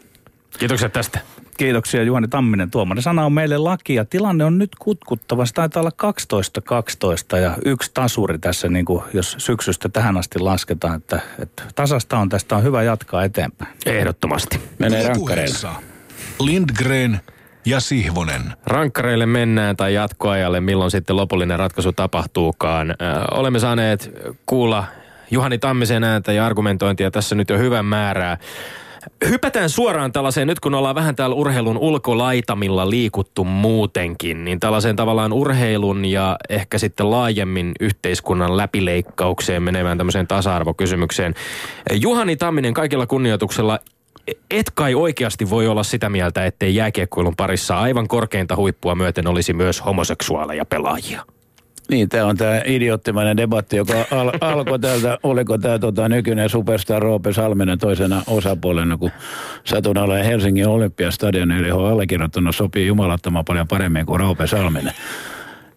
Kiitokset tästä. Kiitoksia Juhani Tamminen. Tuomari sana on meille laki ja tilanne on nyt kutkuttava. Se taitaa olla 12-12 ja yksi tasuri tässä, niin kuin jos syksystä tähän asti lasketaan, että, että tasasta on tästä on hyvä jatkaa eteenpäin. Ehdottomasti. Menee rankkareille. Puheessa Lindgren ja Sihvonen. rankkareille mennään tai jatkoajalle, milloin sitten lopullinen ratkaisu tapahtuukaan. Olemme saaneet kuulla Juhani Tammisen ääntä ja argumentointia tässä nyt jo hyvän määrää. Hypätään suoraan tällaiseen, nyt kun ollaan vähän täällä urheilun ulkolaitamilla liikuttu muutenkin, niin tällaiseen tavallaan urheilun ja ehkä sitten laajemmin yhteiskunnan läpileikkaukseen menevään tämmöiseen tasa-arvokysymykseen. Juhani Tamminen kaikilla kunnioituksella et kai oikeasti voi olla sitä mieltä, ettei jääkiekkoilun parissa aivan korkeinta huippua myöten olisi myös homoseksuaaleja pelaajia. Niin, tämä on tämä idioottimainen debatti, joka al- alkoi täältä, oliko tämä tota, nykyinen superstar Roope Salminen toisena osapuolena, kun satun olemaan Helsingin Olympiastadionilla, johon allekirjoittanut sopii jumalattoman paljon paremmin kuin Roope Salminen.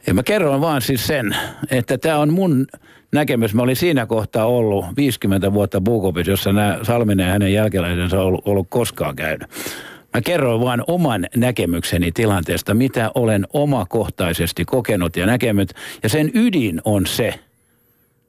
Ja mä kerron vaan siis sen, että tämä on mun näkemys. Mä olin siinä kohtaa ollut 50 vuotta Bukopissa, jossa nämä Salminen ja hänen jälkeläisensä on ollut, ollut koskaan käynyt. Mä kerroin vain oman näkemykseni tilanteesta, mitä olen omakohtaisesti kokenut ja näkemyt. Ja sen ydin on se,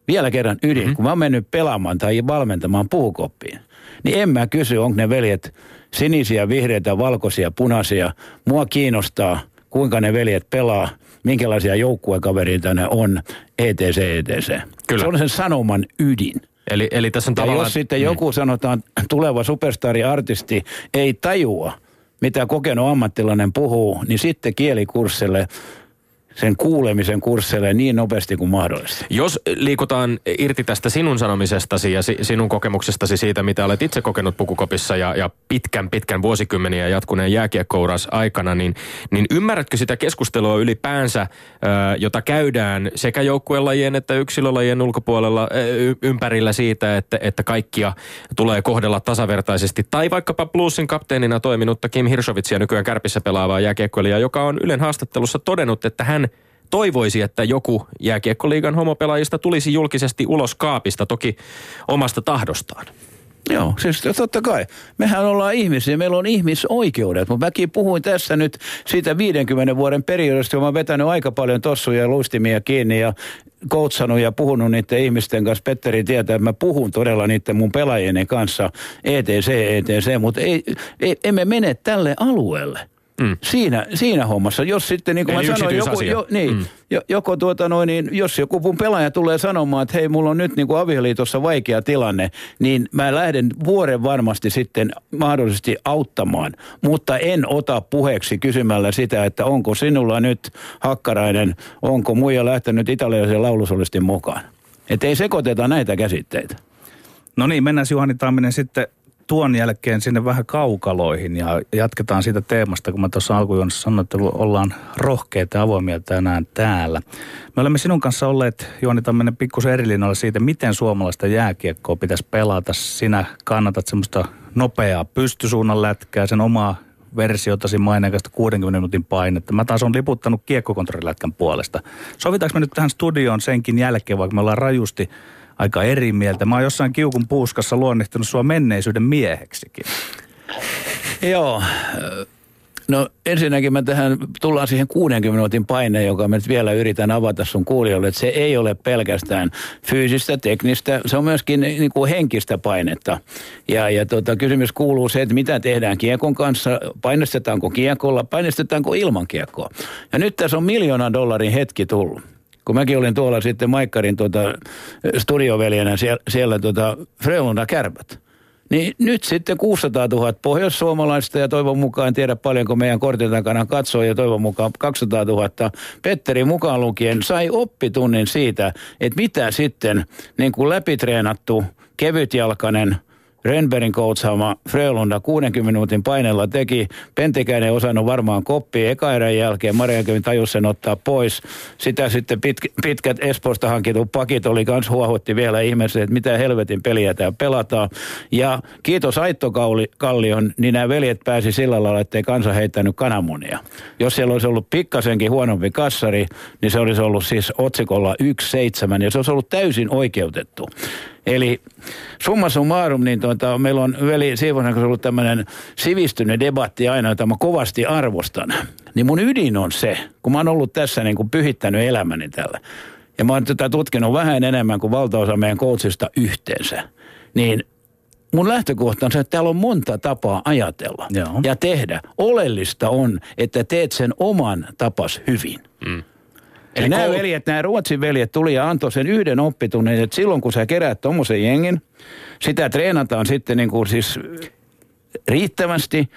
vielä kerran ydin, mm-hmm. kun mä oon mennyt pelaamaan tai valmentamaan puukoppiin, niin en mä kysy, onko ne veljet sinisiä, vihreitä, valkoisia, punaisia. Mua kiinnostaa, kuinka ne veljet pelaa, minkälaisia joukkuekavereita ne on, etc. etc. Kyllä. Se on sen sanoman ydin. Eli, eli tässä on Ja tavallaan... jos sitten joku sanotaan, tuleva superstari-artisti ei tajua, mitä kokenut ammattilainen puhuu, niin sitten kielikurssille, sen kuulemisen kursseille niin nopeasti kuin mahdollista. Jos liikutaan irti tästä sinun sanomisestasi ja si- sinun kokemuksestasi siitä, mitä olet itse kokenut pukukopissa ja, ja pitkän, pitkän vuosikymmeniä jatkuneen jääkiekkouras aikana, niin, niin ymmärrätkö sitä keskustelua ylipäänsä, ö, jota käydään sekä joukkuelajien että yksilölajien ulkopuolella y- ympärillä siitä, että, että kaikkia tulee kohdella tasavertaisesti, tai vaikkapa Bluesin kapteenina toiminutta Kim Hirsovitsia nykyään kärpissä pelaavaa jääkiekkoilijaa, joka on Ylen haastattelussa todennut, että hän toivoisi, että joku jääkiekkoliigan homopelaajista tulisi julkisesti ulos kaapista, toki omasta tahdostaan. Joo, siis totta kai. Mehän ollaan ihmisiä, meillä on ihmisoikeudet. Mutta mäkin puhuin tässä nyt siitä 50 vuoden periodista, mä oon vetänyt aika paljon tossuja ja luistimia kiinni ja koutsannut ja puhunut niiden ihmisten kanssa. Petteri tietää, että mä puhun todella niiden mun pelaajieni kanssa, etc, etc, mutta ei, ei, emme mene tälle alueelle. Mm. Siinä, siinä hommassa, jos sitten niin kuin Eli mä sanoin, joku, jo, niin, mm. jo, joko tuota noin, niin jos joku mun pelaaja tulee sanomaan, että hei, mulla on nyt niin kuin avioliitossa vaikea tilanne, niin mä lähden vuoden varmasti sitten mahdollisesti auttamaan, mutta en ota puheeksi kysymällä sitä, että onko sinulla nyt hakkarainen, onko muija lähtenyt italialaisen laulusolistin mukaan. Että ei sekoiteta näitä käsitteitä. No niin, mennään Juhani Tamminen sitten tuon jälkeen sinne vähän kaukaloihin ja jatketaan siitä teemasta, kun mä tuossa alkujuonnossa sanoin, että ollaan rohkeita ja avoimia tänään täällä. Me olemme sinun kanssa olleet, Juhani Tamminen, pikkusen erilinnoilla siitä, miten suomalaista jääkiekkoa pitäisi pelata. Sinä kannatat semmoista nopeaa pystysuunnan lätkää, sen omaa versiotasi maineikasta 60 minuutin painetta. Mä taas on liputtanut kiekkokontrollilätkän puolesta. Sovitaanko me nyt tähän studioon senkin jälkeen, vaikka me ollaan rajusti aika eri mieltä. Mä oon jossain kiukun puuskassa luonnehtunut sua menneisyyden mieheksikin. Joo. No ensinnäkin mä tähän tullaan siihen 60 minuutin paineen, joka mä nyt vielä yritän avata sun kuulijoille, että se ei ole pelkästään fyysistä, teknistä, se on myöskin niin kuin henkistä painetta. Ja, ja tota, kysymys kuuluu se, että mitä tehdään kiekon kanssa, painostetaanko kiekolla, painostetaanko ilman kiekkoa. Ja nyt tässä on miljoonan dollarin hetki tullut kun mäkin olin tuolla sitten Maikkarin tuota, studioveljenä siellä, siellä tuota Frölunda Kärpät. Niin nyt sitten 600 000 pohjoissuomalaista ja toivon mukaan, en tiedä paljonko meidän kortin takana katsoo ja toivon mukaan 200 000 Petteri mukaan lukien sai oppitunnin siitä, että mitä sitten niin kuin läpitreenattu kevytjalkainen Renbergin coachaama Frölunda 60 minuutin painella teki. Pentikäinen ei osannut varmaan koppia eka erän jälkeen. Mariankevin tajus sen ottaa pois. Sitä sitten pit, pitkät Espoosta hankitut pakit oli kans huohotti vielä ihmeessä, että mitä helvetin peliä tämä pelataan. Ja kiitos Aitto Kallion, niin nämä veljet pääsi sillä lailla, ettei kansa heittänyt kananmunia. Jos siellä olisi ollut pikkasenkin huonompi kassari, niin se olisi ollut siis otsikolla 1-7 ja se olisi ollut täysin oikeutettu. Eli summa summarum, niin tuota, meillä on veli Siivonen kanssa ollut tämmöinen sivistynyt debatti aina, jota mä kovasti arvostan. Niin mun ydin on se, kun mä oon ollut tässä niin kuin pyhittänyt elämäni tällä. Ja mä oon tätä tutkinut vähän enemmän kuin valtaosa meidän coachista yhteensä. Niin mun lähtökohta on se, että täällä on monta tapaa ajatella Joo. ja tehdä. Oleellista on, että teet sen oman tapas hyvin. Mm. Eli nämä koul- veljet, nämä Ruotsin veljet tuli ja antoi sen yhden oppitunnin, että silloin kun sä keräät tuommoisen jengin, sitä treenataan sitten niin kuin siis riittävästi,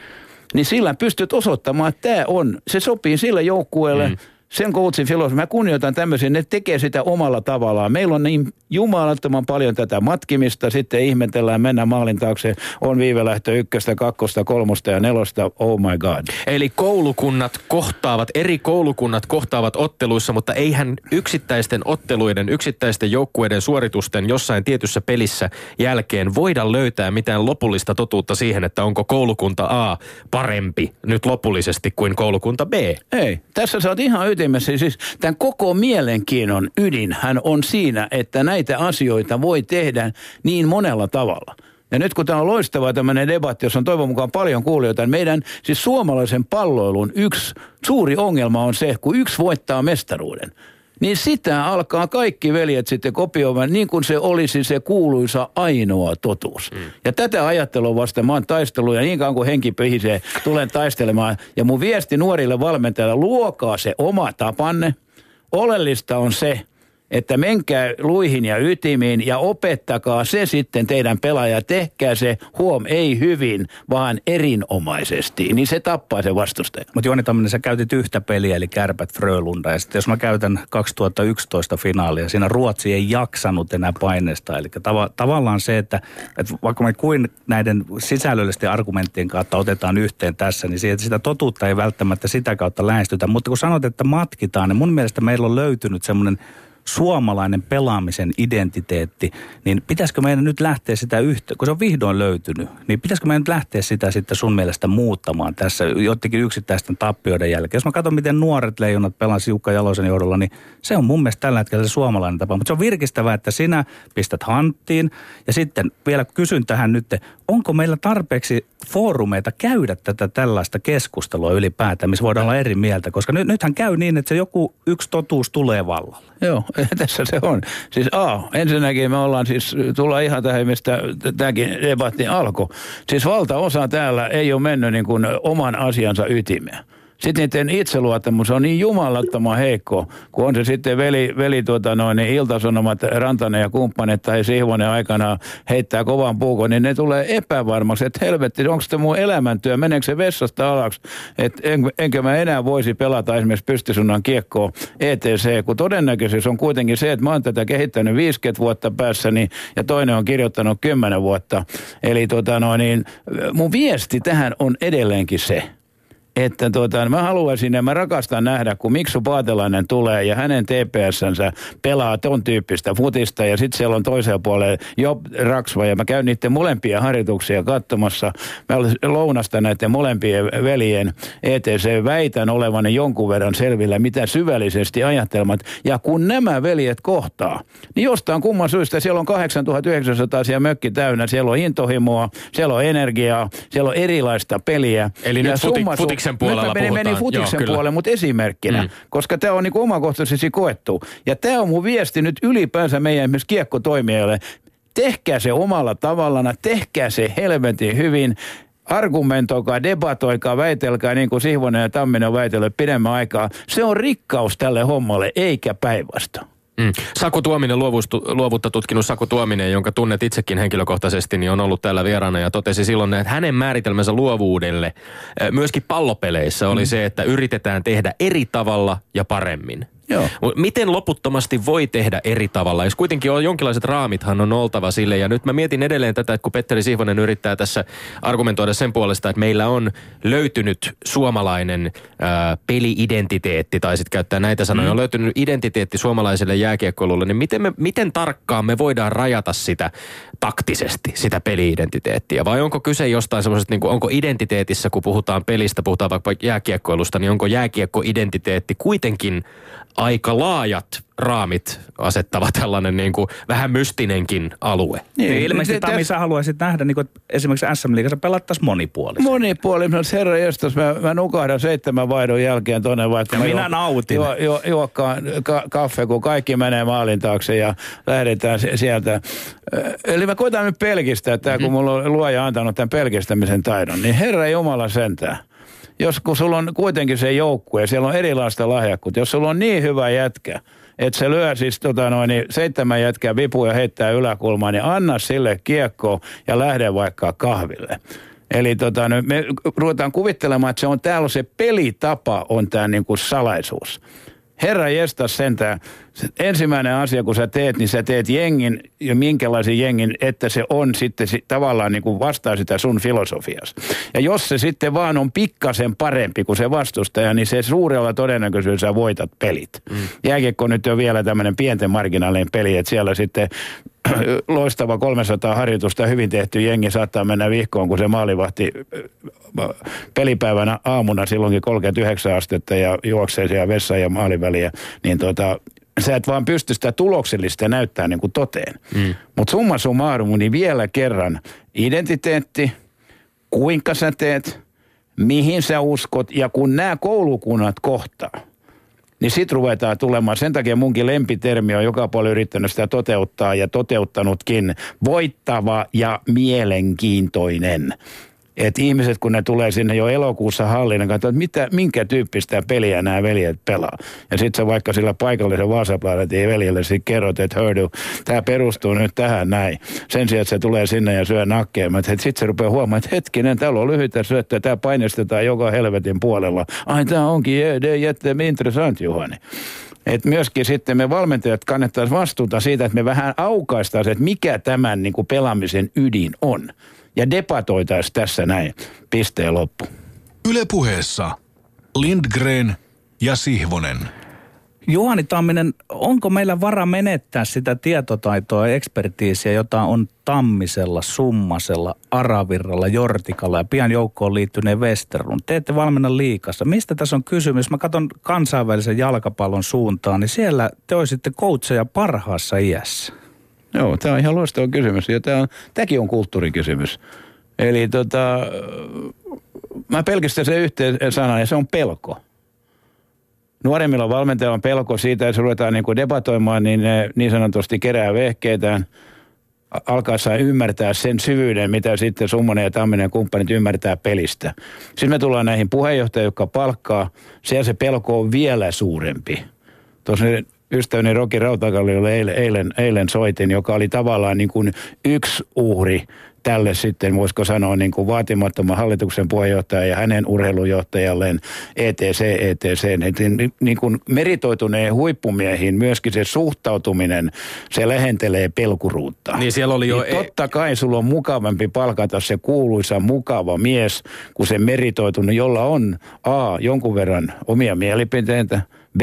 niin sillä pystyt osoittamaan, että tämä on, se sopii sille joukkueelle, mm. Sen coachin filosofia, mä kunnioitan tämmöisiä, ne tekee sitä omalla tavallaan. Meillä on niin jumalattoman paljon tätä matkimista, sitten ihmetellään, mennä maalin taakse, on viivelähtö ykköstä, kakkosta, kolmosta ja nelosta, oh my god. Eli koulukunnat kohtaavat, eri koulukunnat kohtaavat otteluissa, mutta eihän yksittäisten otteluiden, yksittäisten joukkueiden suoritusten jossain tietyssä pelissä jälkeen voida löytää mitään lopullista totuutta siihen, että onko koulukunta A parempi nyt lopullisesti kuin koulukunta B. Ei, tässä sä oot ihan ytimessä. Siis tämän koko mielenkiinnon ydinhän on siinä, että näitä asioita voi tehdä niin monella tavalla. Ja nyt kun tämä on loistava tämmöinen debatti, jossa on toivon mukaan paljon kuulijoita, niin meidän siis suomalaisen palloilun yksi suuri ongelma on se, kun yksi voittaa mestaruuden, niin sitä alkaa kaikki veljet sitten kopioimaan niin kuin se olisi se kuuluisa ainoa totuus. Mm. Ja tätä ajattelua vasta mä oon taistellut ja niin kauan kuin henki pihisee, tulen taistelemaan. Ja mun viesti nuorille valmentajille, luokaa se oma tapanne. Oleellista on se, että menkää luihin ja ytimiin ja opettakaa se sitten teidän pelaaja. Tehkää se huom, ei hyvin, vaan erinomaisesti. Niin se tappaa se vastustaja. Mutta Joni Tamminen, sä käytit yhtä peliä, eli Kärpät Frölunda. Ja sitten jos mä käytän 2011 finaalia, siinä Ruotsi ei jaksanut enää paineesta. Eli tav- tavallaan se, että, että vaikka me kuin näiden sisällöllisten argumenttien kautta otetaan yhteen tässä, niin siitä, sitä totuutta ei välttämättä sitä kautta lähestytä. Mutta kun sanot, että matkitaan, niin mun mielestä meillä on löytynyt semmoinen suomalainen pelaamisen identiteetti, niin pitäisikö meidän nyt lähteä sitä yhtä, kun se on vihdoin löytynyt, niin pitäisikö meidän nyt lähteä sitä sitten sun mielestä muuttamaan tässä jotenkin yksittäisten tappioiden jälkeen. Jos mä katson, miten nuoret leijonat pelasivat Jukka Jalosen johdolla, niin se on mun mielestä tällä hetkellä se suomalainen tapa. Mutta se on virkistävää, että sinä pistät hanttiin ja sitten vielä kysyn tähän nyt, onko meillä tarpeeksi foorumeita käydä tätä tällaista keskustelua ylipäätään, missä voidaan olla eri mieltä, koska nyt, nythän käy niin, että se joku yksi totuus tulee vallalle. Joo, tässä se on. Siis A, ensinnäkin me ollaan siis, tullaan ihan tähän, mistä tämäkin debatti alkoi. Siis valtaosa täällä ei ole mennyt niin kuin oman asiansa ytimeen. Sitten niiden itseluottamus on niin jumalattoman heikko, kun on se sitten veli, veli tuota noin, niin iltasanomat, Rantanen ja kumppanit tai Sihvonen aikana heittää kovan puukon, niin ne tulee epävarmaksi, että helvetti, onko se mun elämäntyö, meneekö se vessasta alaksi, että en, enkö mä enää voisi pelata esimerkiksi pystysunnan kiekkoa ETC, kun todennäköisyys on kuitenkin se, että mä oon tätä kehittänyt 50 vuotta päässäni ja toinen on kirjoittanut 10 vuotta. Eli tota noin, niin mun viesti tähän on edelleenkin se, että tuota, mä haluaisin ja mä rakastan nähdä, kun Miksu Paatelainen tulee ja hänen TPSnsä pelaa ton tyyppistä futista ja sitten siellä on toisella puolella jo Raksva ja mä käyn niiden molempia harjoituksia katsomassa. Mä olen lounasta näiden molempien veljen ETC väitän olevani jonkun verran selvillä, mitä syvällisesti ajattelmat. Ja kun nämä veljet kohtaa, niin jostain kumman syystä siellä on 8900 siellä mökki täynnä, siellä on intohimoa, siellä on energiaa, siellä on erilaista peliä. Eli ja nyt futi, futiksen puolella nyt mä menin, menin futiksen Joo, puolelle, mutta esimerkkinä, mm. koska tämä on niin omakohtaisesti koettu. Ja tämä on mun viesti nyt ylipäänsä meidän esimerkiksi kiekkotoimijoille. Tehkää se omalla tavallaan, tehkää se helvetin hyvin argumentoikaa, debatoikaa, väitelkää niin kuin Sihvonen ja Tamminen on väitellyt pidemmän aikaa. Se on rikkaus tälle hommalle, eikä päinvastoin. Mm. Saku Tuominen, luovustu, luovuutta tutkinut Saku Tuominen, jonka tunnet itsekin henkilökohtaisesti, niin on ollut täällä vieraana ja totesi silloin, että hänen määritelmänsä luovuudelle myöskin pallopeleissä oli mm. se, että yritetään tehdä eri tavalla ja paremmin. Joo. Miten loputtomasti voi tehdä eri tavalla? Jos kuitenkin on jonkinlaiset raamithan on oltava sille. Ja nyt mä mietin edelleen tätä, että kun Petteri Sihvonen yrittää tässä argumentoida sen puolesta, että meillä on löytynyt suomalainen ää, peli-identiteetti, tai sitten käyttää näitä sanoja, mm. on löytynyt identiteetti suomalaiselle jääkiekkoilulle, niin miten, me, miten tarkkaan me voidaan rajata sitä taktisesti, sitä peli-identiteettiä? Vai onko kyse jostain semmoisesta, niin kuin, onko identiteetissä, kun puhutaan pelistä, puhutaan vaikka jääkiekkoilusta, niin onko jääkiekko-identiteetti kuitenkin aika laajat raamit asettava tällainen niin kuin vähän mystinenkin alue. Niin, niin ilmeisesti Tami, sä haluaisit nähdä, niin kuin, että esimerkiksi SM Liigassa pelattaisiin monipuolisesti. Monipuolisesti, herra jestas, mä, mä nukahdan seitsemän vaihdon jälkeen tuonne vaikka. Ja minä juo, nautin. Juo, juo, juokkaan ka, kaffe, kun kaikki menee maalin taakse ja lähdetään sieltä. Eli mä koitan nyt pelkistää, että mm-hmm. kun mulla on luoja antanut tämän pelkistämisen taidon, niin herra Jumala sentään jos kun sulla on kuitenkin se joukkue, siellä on erilaista lahjakkuutta, jos sulla on niin hyvä jätkä, että se lyö siis tota noin, niin seitsemän jätkää vipuja heittää yläkulmaan, niin anna sille kiekko ja lähde vaikka kahville. Eli tota, me ruvetaan kuvittelemaan, että se on täällä se pelitapa on tämä niin kuin salaisuus. Herra jestas sentään. Se ensimmäinen asia, kun sä teet, niin sä teet jengin ja minkälaisen jengin, että se on sitten si- tavallaan niin kuin vastaa sitä sun filosofias. Ja jos se sitten vaan on pikkasen parempi kuin se vastustaja, niin se suurella todennäköisyydellä sä voitat pelit. Mm. Jääkiekko nyt on vielä tämmöinen pienten marginaalien peli, että siellä sitten loistava 300 harjoitusta hyvin tehty jengi saattaa mennä vihkoon, kun se maalivahti äh, pelipäivänä aamuna silloinkin 39 astetta ja juoksee siellä vessa ja maaliväliä, niin tota, sä et vaan pysty sitä tuloksellista näyttää niin kuin toteen. Mm. Mutta summa summarum, niin vielä kerran identiteetti, kuinka sä teet, mihin sä uskot ja kun nämä koulukunnat kohtaa, niin sit ruvetaan tulemaan. Sen takia munkin lempitermi on joka puolella yrittänyt sitä toteuttaa ja toteuttanutkin. Voittava ja mielenkiintoinen. Et ihmiset, kun ne tulee sinne jo elokuussa hallin, ne katsoo, että mitä, minkä tyyppistä peliä nämä veljet pelaa. Ja sitten sä vaikka sillä paikallisen Vaasaplanetin veljelle sitten kerrot, että hördy, tämä perustuu nyt tähän näin. Sen sijaan, että se tulee sinne ja syö nakkeemat. Sitten se rupeaa huomaamaan, että hetkinen, täällä on lyhyitä syöttöjä, tämä painestetaan joka helvetin puolella. Ai, tämä onkin, det är jätteintressant Juhani. Et myöskin sitten me valmentajat kannettaisiin vastuuta siitä, että me vähän aukaistaisiin, että mikä tämän niin kuin pelaamisen ydin on. Ja debatoitaisiin tässä näin. Pisteen loppu. Yle puheessa Lindgren ja Sihvonen. Juhani Tamminen, onko meillä vara menettää sitä tietotaitoa ja ekspertiisiä, jota on Tammisella, Summasella, Aravirralla, Jortikalla ja pian joukkoon liittyneen Westerlund? Te ette valmenna liikassa. Mistä tässä on kysymys? Mä katson kansainvälisen jalkapallon suuntaan, niin siellä te olisitte coacheja parhaassa iässä. Joo, tämä on ihan loistava kysymys. Ja tämä on, tämäkin on kulttuurikysymys. Eli tota, mä pelkistän sen yhteen sanan ja se on pelko. Nuoremmilla valmentajilla on pelko siitä, että ruvetaan niin debatoimaan, niin ne niin sanotusti kerää vehkeitään alkaessaan ymmärtää sen syvyyden, mitä sitten Summonen ja Tamminen ja kumppanit ymmärtää pelistä. Sitten me tullaan näihin puheenjohtajiin, jotka palkkaa. Siellä se pelko on vielä suurempi. Tuossa ystäväni Roki Rautakalliolle eilen, eilen, eilen soitin, joka oli tavallaan niin kuin yksi uhri tälle sitten, voisiko sanoa, niin kuin vaatimattoman hallituksen puheenjohtaja ja hänen urheilujohtajalleen ETC, ETC, niin, niin kuin meritoituneen huippumiehiin myöskin se suhtautuminen, se lähentelee pelkuruutta. Niin siellä oli jo... Niin totta kai sulla on mukavampi palkata se kuuluisa mukava mies, kuin se meritoitunut, jolla on A, jonkun verran omia mielipiteitä, B,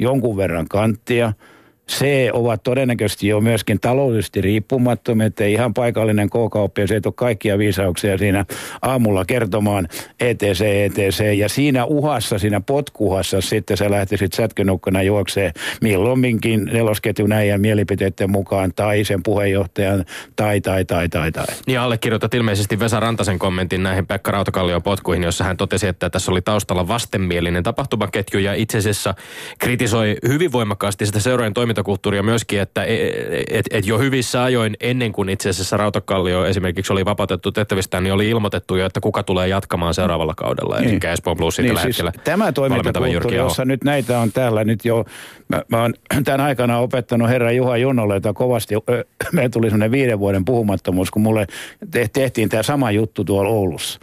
jonkun verran kanttia – C ovat todennäköisesti jo myöskin taloudellisesti riippumattomia, että ihan paikallinen K-kauppias ei ole kaikkia viisauksia siinä aamulla kertomaan ETC, ETC. Ja siinä uhassa, siinä potkuhassa sitten sä lähtisit sätkynukkana juoksee milloinkin nelosketjun äijän mielipiteiden mukaan tai sen puheenjohtajan tai, tai, tai, tai, tai. Niin allekirjoitat ilmeisesti Vesa Rantasen kommentin näihin Pekka Rautakallion potkuihin, jossa hän totesi, että tässä oli taustalla vastenmielinen tapahtumaketju ja itse asiassa kritisoi hyvin voimakkaasti sitä seurojen toimintaa toimintakulttuuria myöskin, että et, et jo hyvissä ajoin ennen kuin itse asiassa Rautakallio esimerkiksi oli vapautettu tehtävistään, niin oli ilmoitettu jo, että kuka tulee jatkamaan seuraavalla kaudella. Niin. Eli Espoon Plus niin, siis Tämä toimintakulttuuri, jossa nyt näitä on täällä nyt jo, mä, mä oon tämän aikana opettanut herra Juha Junnolle, jota kovasti, me tuli semmoinen viiden vuoden puhumattomuus, kun mulle tehtiin tämä sama juttu tuolla Oulussa.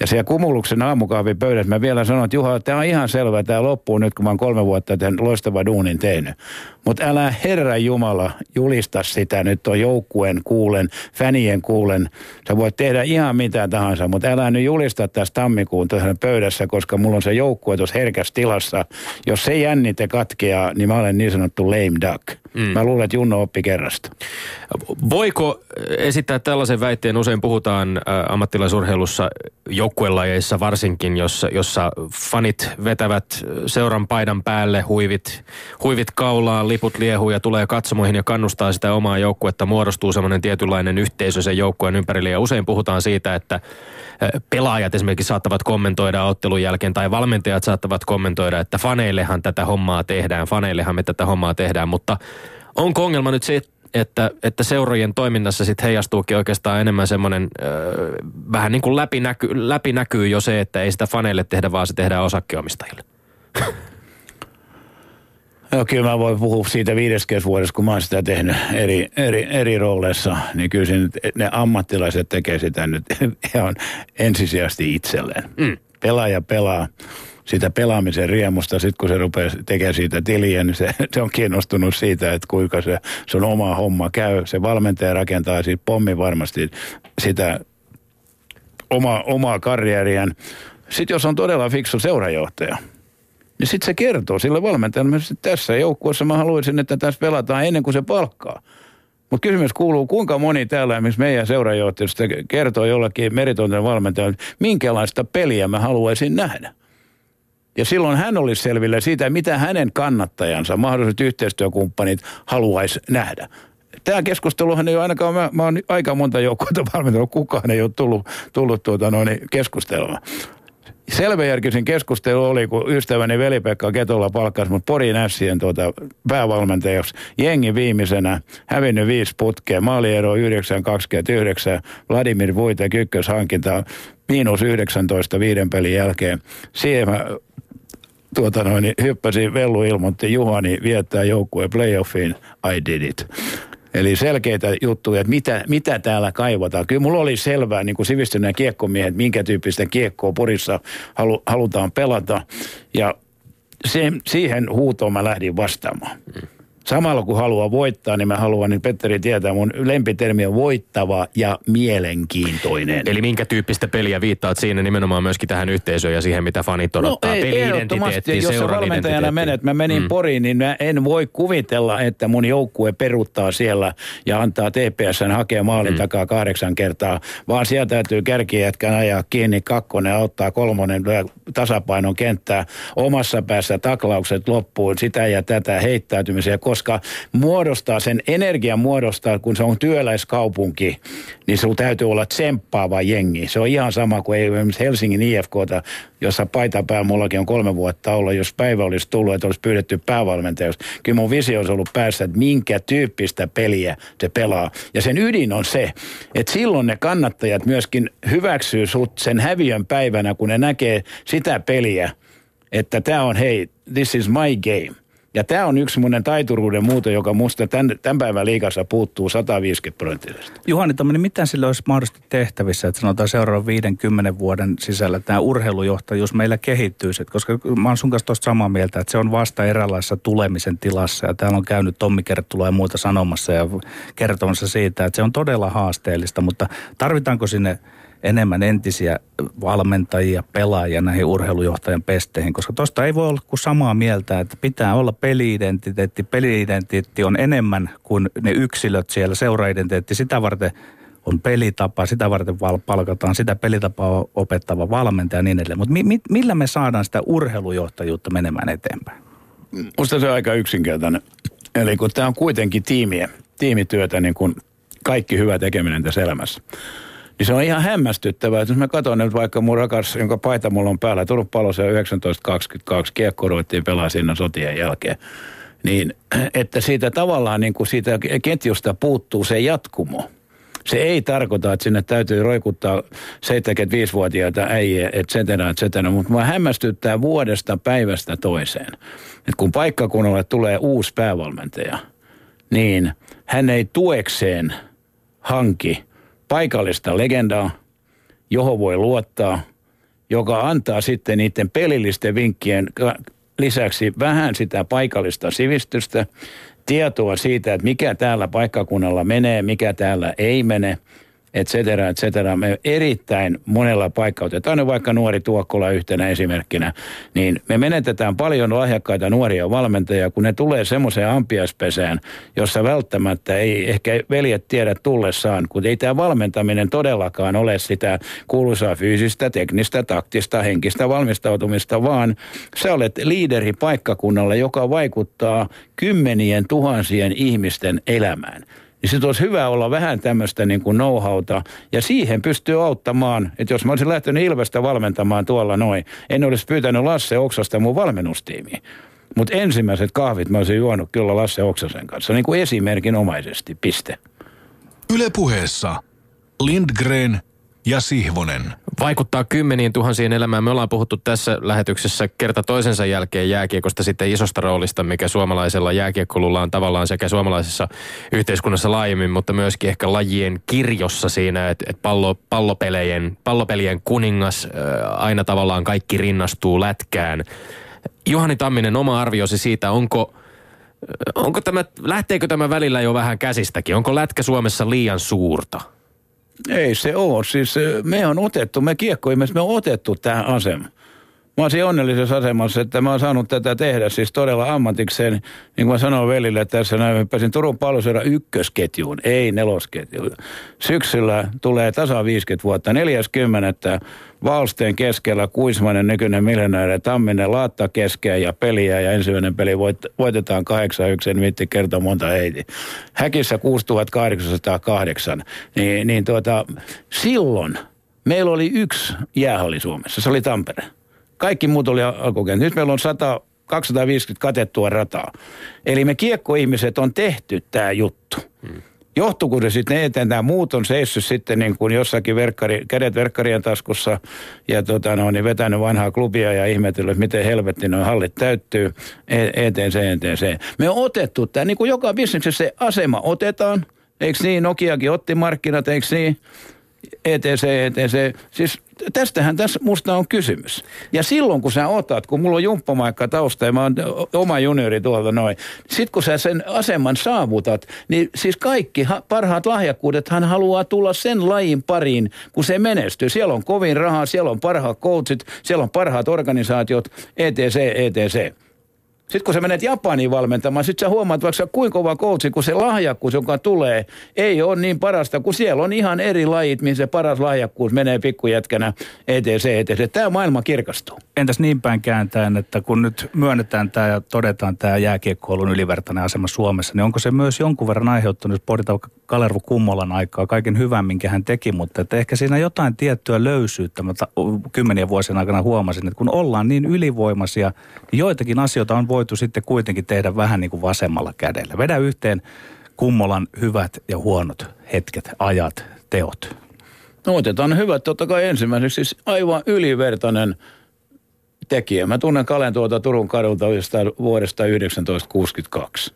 Ja siellä Kumuluksen aamukahvin pöydässä mä vielä sanon, että Juha, tämä on ihan selvä, tämä loppuu nyt, kun mä oon kolme vuotta tämän loistava duunin tehnyt. Mutta älä Herra Jumala julista sitä nyt on joukkueen kuulen, fänien kuulen. Sä voit tehdä ihan mitä tahansa, mutta älä nyt julista tässä tammikuun tuossa pöydässä, koska mulla on se joukkue tuossa herkässä tilassa. Jos se jännite katkeaa, niin mä olen niin sanottu lame duck. Mm. Mä luulen, että Junno oppi kerrasta. Voiko esittää tällaisen väitteen? Usein puhutaan ammattilaisurheilussa joukkuelajeissa varsinkin, jossa, jossa fanit vetävät seuran paidan päälle, huivit, huivit kaulaan, liput liehuu ja tulee katsomoihin ja kannustaa sitä omaa joukkuetta. Muodostuu semmoinen tietynlainen yhteisö sen joukkueen ympärille ja usein puhutaan siitä, että pelaajat esimerkiksi saattavat kommentoida ottelun jälkeen tai valmentajat saattavat kommentoida, että faneillehan tätä hommaa tehdään, faneillehan me tätä hommaa tehdään, mutta onko ongelma nyt se, että, että seurojen toiminnassa sitten heijastuukin oikeastaan enemmän semmoinen äh, vähän niin kuin läpinäky, läpinäkyy jo se, että ei sitä faneille tehdä, vaan se tehdään osakkeomistajille. No kyllä mä voin puhua siitä viideskes vuodessa, kun mä oon sitä tehnyt eri, eri, eri rooleissa, niin kyllä siinä, ne ammattilaiset tekee sitä nyt ihan ensisijaisesti itselleen. Mm. Pelaaja pelaa siitä pelaamisen riemusta. Sitten kun se rupeaa tekemään siitä tiliä, niin se, se on kiinnostunut siitä, että kuinka se, se on oma homma käy. Se valmentaja rakentaa siitä pommi varmasti sitä oma, omaa karjääriään. Sitten jos on todella fiksu seurajohtaja, niin sitten se kertoo sille valmentajalle, että tässä joukkueessa mä haluaisin, että tässä pelataan ennen kuin se palkkaa. Mutta kysymys kuuluu, kuinka moni täällä missä meidän seurajohtajista kertoo jollekin meritonten valmentajalle, minkälaista peliä mä haluaisin nähdä. Ja silloin hän olisi selville siitä, mitä hänen kannattajansa, mahdolliset yhteistyökumppanit haluaisi nähdä. Tämä keskusteluhan ei ole ainakaan, mä, mä oon aika monta joukkoa valmentanut, kukaan ei ole tullut, tullut tuota noin keskustelua. Selväjärkisin keskustelu oli, kun ystäväni Veli-Pekka Ketola palkkasi mut Porin Ässien tuota päävalmentajaksi. Jengi viimeisenä, hävinnyt viisi putkea, maaliero 929, Vladimir Vuitek ykköshankinta, miinus 19 viiden pelin jälkeen. Siihen mä tuota noin, hyppäsin, Vellu ilmoitti, Juhani viettää joukkueen playoffiin, I did it. Eli selkeitä juttuja, että mitä, mitä täällä kaivataan. Kyllä mulla oli selvää niin kuin sivistyneen kiekkomiehet, minkä tyyppistä kiekkoa Porissa halu, halutaan pelata. Ja se, siihen huutoon mä lähdin vastaamaan. Mm samalla kun haluaa voittaa, niin mä haluan, niin Petteri tietää, mun lempitermi on voittava ja mielenkiintoinen. Eli minkä tyyppistä peliä viittaat siinä nimenomaan myöskin tähän yhteisöön ja siihen, mitä fanit no odottaa? No ei, Peli-identiteetti, jos sä valmentajana menet, mä menin mm. Poriin, niin mä en voi kuvitella, että mun joukkue peruttaa siellä ja antaa TPSn hakea maalin mm. takaa kahdeksan kertaa, vaan sieltä täytyy kärkijätkän ajaa kiinni kakkonen, auttaa kolmonen, tasapainon kenttää, omassa päässä taklaukset loppuun, sitä ja tätä heittäytymisiä, koska muodostaa sen energian muodostaa, kun se on työläiskaupunki, niin se täytyy olla tsemppaava jengi. Se on ihan sama kuin ei esimerkiksi Helsingin IFKta, jossa paitapää mullakin on kolme vuotta olla, jos päivä olisi tullut, että olisi pyydetty päävalmentajaksi. Kyllä mun visio olisi ollut päässä, että minkä tyyppistä peliä se pelaa. Ja sen ydin on se, että silloin ne kannattajat myöskin hyväksyy sut sen häviön päivänä, kun ne näkee sitä peliä, että tämä on hei, this is my game. Ja tämä on yksi semmoinen taituruuden muuto, joka musta tämän, tämän päivän liikassa puuttuu 150 prosenttisesti. Juhani Tomini, mitä sille olisi mahdollisesti tehtävissä, että sanotaan seuraavan 50 vuoden sisällä tämä urheilujohtajuus meillä kehittyisi? Koska mä oon sun kanssa tuosta samaa mieltä, että se on vasta eräänlaisessa tulemisen tilassa. Ja täällä on käynyt Tommi Kerttula ja muuta sanomassa ja kertomassa siitä, että se on todella haasteellista, mutta tarvitaanko sinne enemmän entisiä valmentajia, pelaajia näihin urheilujohtajan pesteihin, koska tuosta ei voi olla kuin samaa mieltä, että pitää olla peliidentiteetti. Peliidentiteetti on enemmän kuin ne yksilöt siellä, seuraidentiteetti. Sitä varten on pelitapa, sitä varten palkataan sitä pelitapaa opettava valmentaja ja niin edelleen. Mutta mi- mi- millä me saadaan sitä urheilujohtajuutta menemään eteenpäin? Musta se on aika yksinkertainen. Eli kun tämä on kuitenkin tiimiä, tiimityötä, niin kuin kaikki hyvä tekeminen tässä elämässä niin se on ihan hämmästyttävää, että jos mä katson nyt vaikka mun rakas, jonka paita mulla on päällä, Turun Palossa 1922 kiekko ruvettiin pelaa siinä sotien jälkeen. Niin, että siitä tavallaan niin kuin siitä ketjusta puuttuu se jatkumo. Se ei tarkoita, että sinne täytyy roikuttaa 75-vuotiaita äijä, et cetera, et cetera, mutta mä hämmästyttää vuodesta päivästä toiseen. Että kun paikkakunnalle tulee uusi päävalmentaja, niin hän ei tuekseen hanki – paikallista legendaa, johon voi luottaa, joka antaa sitten niiden pelillisten vinkkien lisäksi vähän sitä paikallista sivistystä, tietoa siitä, että mikä täällä paikkakunnalla menee, mikä täällä ei mene – et cetera, et cetera. Me erittäin monella paikkaa, otetaan vaikka nuori Tuokkola yhtenä esimerkkinä, niin me menetetään paljon lahjakkaita nuoria valmentajia, kun ne tulee semmoiseen ampiaspesään, jossa välttämättä ei ehkä veljet tiedä tullessaan, kun ei tämä valmentaminen todellakaan ole sitä kuuluisaa fyysistä, teknistä, taktista, henkistä valmistautumista, vaan sä olet liideri paikkakunnalla, joka vaikuttaa kymmenien tuhansien ihmisten elämään niin sitten olisi hyvä olla vähän tämmöistä niin kuin know-howta. Ja siihen pystyy auttamaan, että jos mä olisin lähtenyt Ilvestä valmentamaan tuolla noin, en olisi pyytänyt Lasse Oksasta mun valmennustiimiin. Mutta ensimmäiset kahvit mä olisin juonut kyllä Lasse Oksasen kanssa, niin kuin esimerkinomaisesti, piste. Yle puheessa Lindgren ja Sihvonen. Vaikuttaa kymmeniin tuhansiin elämään. Me ollaan puhuttu tässä lähetyksessä kerta toisensa jälkeen jääkiekosta sitten isosta roolista, mikä suomalaisella jääkiekkolulla on tavallaan sekä suomalaisessa yhteiskunnassa laajemmin, mutta myöskin ehkä lajien kirjossa siinä, että, että pallo, pallopelien, pallopelien kuningas aina tavallaan kaikki rinnastuu lätkään. Juhani Tamminen, oma arviosi siitä, onko, onko tämä, lähteekö tämä välillä jo vähän käsistäkin? Onko lätkä Suomessa liian suurta? Ei se ole. Siis me on otettu, me kiekkoimme, me on otettu tähän asemaan. Mä oon siinä onnellisessa asemassa, että mä oon saanut tätä tehdä siis todella ammatikseen. Niin kuin mä sanoin velille tässä näin, pääsin Turun palloseura ykkösketjuun, ei nelosketjuun. Syksyllä tulee tasa 50 vuotta, 40. Valsteen keskellä Kuismanen nykyinen miljonääri Tamminen laatta keskeä ja peliä ja ensimmäinen peli voit, voitetaan 8-1, en viitti kertoa monta heiti. Häkissä 6808, niin, niin tuota, silloin meillä oli yksi jäähalli Suomessa, se oli Tampere. Kaikki muut oli alkukenttä. Nyt meillä on 100, 250 katettua rataa. Eli me kiekkoihmiset on tehty tämä juttu. Hmm. Johtuuko se sitten eteen, tämä muut on seissyt sitten niin kuin jossakin verkkari, kädet verkkarien taskussa ja tota, no, niin vetänyt vanhaa klubia ja ihmetellyt, että miten helvetti noin hallit täyttyy? Eteen se. Me on otettu tämä, niin kuin joka bisneksessä se asema otetaan, eikö niin, Nokiakin otti markkinat, eikö niin, ETC, ETC, siis tästähän tässä musta on kysymys. Ja silloin kun sä otat, kun mulla on jumppamaikka tausta ja mä oon oma juniori tuolta noin, sit kun sä sen aseman saavutat, niin siis kaikki parhaat lahjakkuudethan haluaa tulla sen lajin pariin, kun se menestyy. Siellä on kovin rahaa, siellä on parhaat coachit, siellä on parhaat organisaatiot, ETC, ETC. Sitten kun sä menet Japaniin valmentamaan, sitten sä huomaat vaikka kuinka kova koutsi, kun se lahjakkuus, joka tulee, ei ole niin parasta, kun siellä on ihan eri lajit, mihin se paras lahjakkuus menee pikkujätkänä ETC, ETC. Tämä maailma kirkastuu. Entäs niin päin kääntäen, että kun nyt myönnetään tämä ja todetaan tämä jääkiekkoilun ylivertainen asema Suomessa, niin onko se myös jonkun verran aiheuttanut, jos pohditaan Kalervo Kummolan aikaa, kaiken hyvän, minkä hän teki, mutta että ehkä siinä jotain tiettyä löysyyttä, mutta kymmenien vuosien aikana huomasin, että kun ollaan niin ylivoimaisia, niin joitakin asioita on voitu sitten kuitenkin tehdä vähän niin kuin vasemmalla kädellä. Vedä yhteen Kummolan hyvät ja huonot hetket, ajat, teot. No otetaan hyvät totta kai ensimmäiseksi. Siis aivan ylivertainen tekijä. Mä tunnen Kalen tuolta Turun kadulta vuodesta 1962.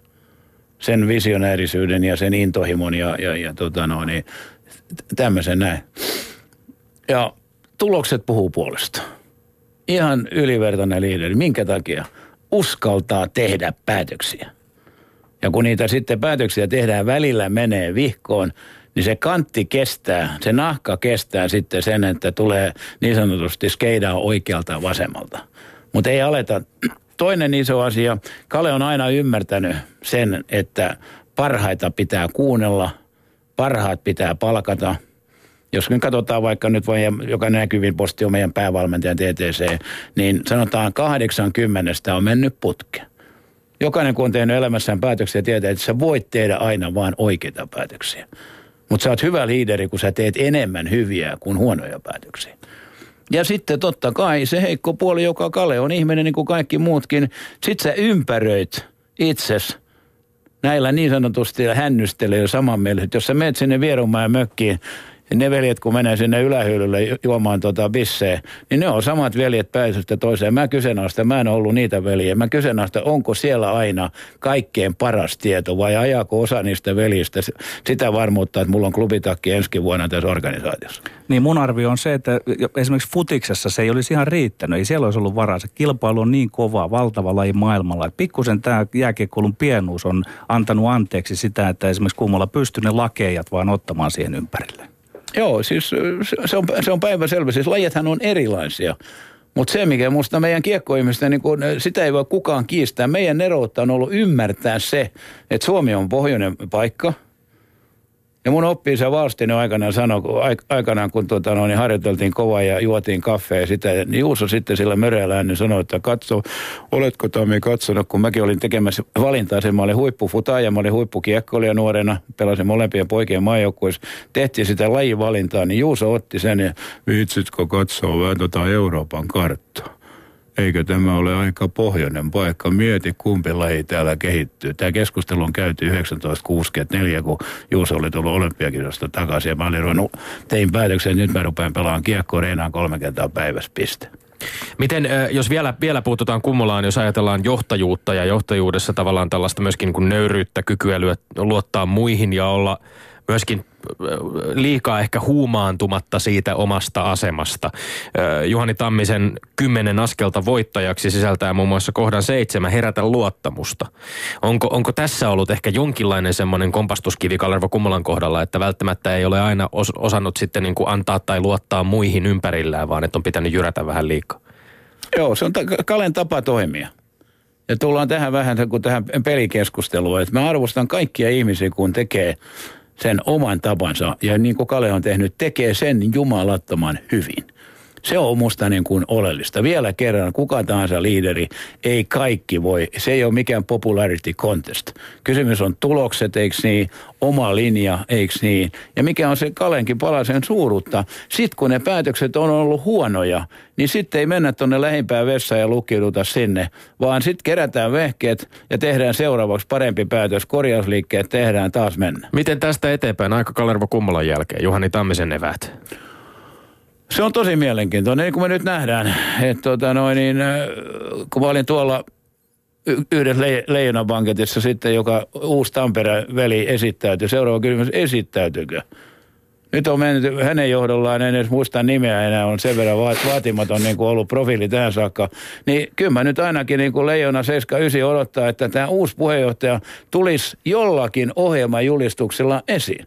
Sen visionäärisyyden ja sen intohimon ja, ja, ja tota no, niin, tämmöisen näin. Ja tulokset puhuu puolesta. Ihan ylivertainen liideri. Minkä takia? Uskaltaa tehdä päätöksiä. Ja kun niitä sitten päätöksiä tehdään välillä menee vihkoon, niin se kantti kestää, se nahka kestää sitten sen, että tulee niin sanotusti skeidaa oikealta vasemmalta. Mutta ei aleta. Toinen iso asia, Kale on aina ymmärtänyt sen, että parhaita pitää kuunnella, parhaat pitää palkata – jos me katsotaan vaikka nyt, voi, joka näkyvin posti on meidän päävalmentajan TTC, niin sanotaan 80 on mennyt putke. Jokainen, kun on tehnyt elämässään päätöksiä, tietää, että sä voit tehdä aina vain oikeita päätöksiä. Mutta sä oot hyvä liideri, kun sä teet enemmän hyviä kuin huonoja päätöksiä. Ja sitten totta kai se heikko puoli, joka Kale on ihminen niin kuin kaikki muutkin. Sitten sä ympäröit itses näillä niin sanotusti hännystelijöillä samanmieliset. Jos sä menet sinne Vierumäen mökkiin ne veljet, kun menee sinne ylähyllylle juomaan tota bissee, niin ne on samat veljet pääsystä toiseen. Mä kyseenalaista, mä en ollut niitä veljiä. Mä kyseenalaista, onko siellä aina kaikkein paras tieto vai ajaako osa niistä veljistä sitä varmuutta, että mulla on klubitakki ensi vuonna tässä organisaatiossa. Niin mun arvio on se, että esimerkiksi futiksessa se ei olisi ihan riittänyt. Ei siellä olisi ollut varaa. Se kilpailu on niin kova, valtava laji maailmalla. Pikkusen tämä jääkiekkoulun pienuus on antanut anteeksi sitä, että esimerkiksi kummalla pystyy ne lakeijat vaan ottamaan siihen ympärille. Joo, siis se on, se on päivänselvä. Siis lajithan on erilaisia. Mutta se, mikä minusta meidän kiekkoihmisten, niin kun, sitä ei voi kukaan kiistää. Meidän neroutta on ollut ymmärtää se, että Suomi on pohjoinen paikka – ja mun oppi se Valstinen aikanaan sanoi, aikanaan kun tuota, no, niin harjoiteltiin kovaa ja juotiin kaffea sitä, niin Juuso sitten sillä möreällä niin sanoi, että katso, oletko Tomi katsonut, kun mäkin olin tekemässä valintaa, sen mä olin huippufuta ja mä olin huippukiekkoilija nuorena, pelasin molempien poikien maajoukkuissa, tehtiin sitä lajivalintaa, niin Juuso otti sen ja viitsitkö katsoa vähän tota Euroopan karttaa eikö tämä ole aika pohjoinen paikka. Mieti, kumpi laji täällä kehittyy. Tämä keskustelu on käyty 1964, kun Juuso oli tullut olympiakisosta takaisin. Ja mä olin ruvennut, tein päätöksen, että nyt mä rupean pelaamaan kiekkoa reinaan kolme kertaa päivässä piste. Miten, jos vielä, vielä puututaan kummulaan, jos ajatellaan johtajuutta ja johtajuudessa tavallaan tällaista myöskin niin kuin nöyryyttä, kykyä luottaa muihin ja olla myöskin liikaa ehkä huumaantumatta siitä omasta asemasta. Juhani Tammisen kymmenen askelta voittajaksi sisältää muun muassa kohdan seitsemän herätä luottamusta. Onko, onko tässä ollut ehkä jonkinlainen semmoinen kompastuskivi Kalervo Kummolan kohdalla, että välttämättä ei ole aina os, osannut sitten niin kuin antaa tai luottaa muihin ympärillään, vaan että on pitänyt jyrätä vähän liikaa? Joo, se on ta- Kalen tapa toimia. Ja tullaan tähän vähän kuin tähän pelikeskusteluun, että mä arvostan kaikkia ihmisiä, kun tekee sen oman tapansa ja niin kuin Kale on tehnyt, tekee sen jumalattoman hyvin. Se on musta niin kuin oleellista. Vielä kerran, kuka tahansa liideri, ei kaikki voi. Se ei ole mikään popularity contest. Kysymys on tulokset, eikö niin, oma linja, eikö niin. Ja mikä on se Kalenkin palasen suurutta. Sitten kun ne päätökset on ollut huonoja, niin sitten ei mennä tuonne lähimpään vessaan ja lukiuduta sinne, vaan sitten kerätään vehkeet ja tehdään seuraavaksi parempi päätös. Korjausliikkeet tehdään taas mennä. Miten tästä eteenpäin aika Kalervo Kummolan jälkeen? Juhani Tammisen evät. Se on tosi mielenkiintoinen, niin kuin me nyt nähdään. Että tota noin, niin, kun mä olin tuolla yhdessä le- leijonabanketissa sitten, joka uusi Tampere veli esittäytyi. Seuraava kysymys, esittäytyykö? Nyt on mennyt hänen johdollaan, en edes muista nimeä enää, on sen verran vaatimaton niin kuin ollut profiili tähän saakka. Niin kyllä mä nyt ainakin niin kuin Leijona 79 odottaa, että tämä uusi puheenjohtaja tulisi jollakin ohjelmajulistuksella esiin.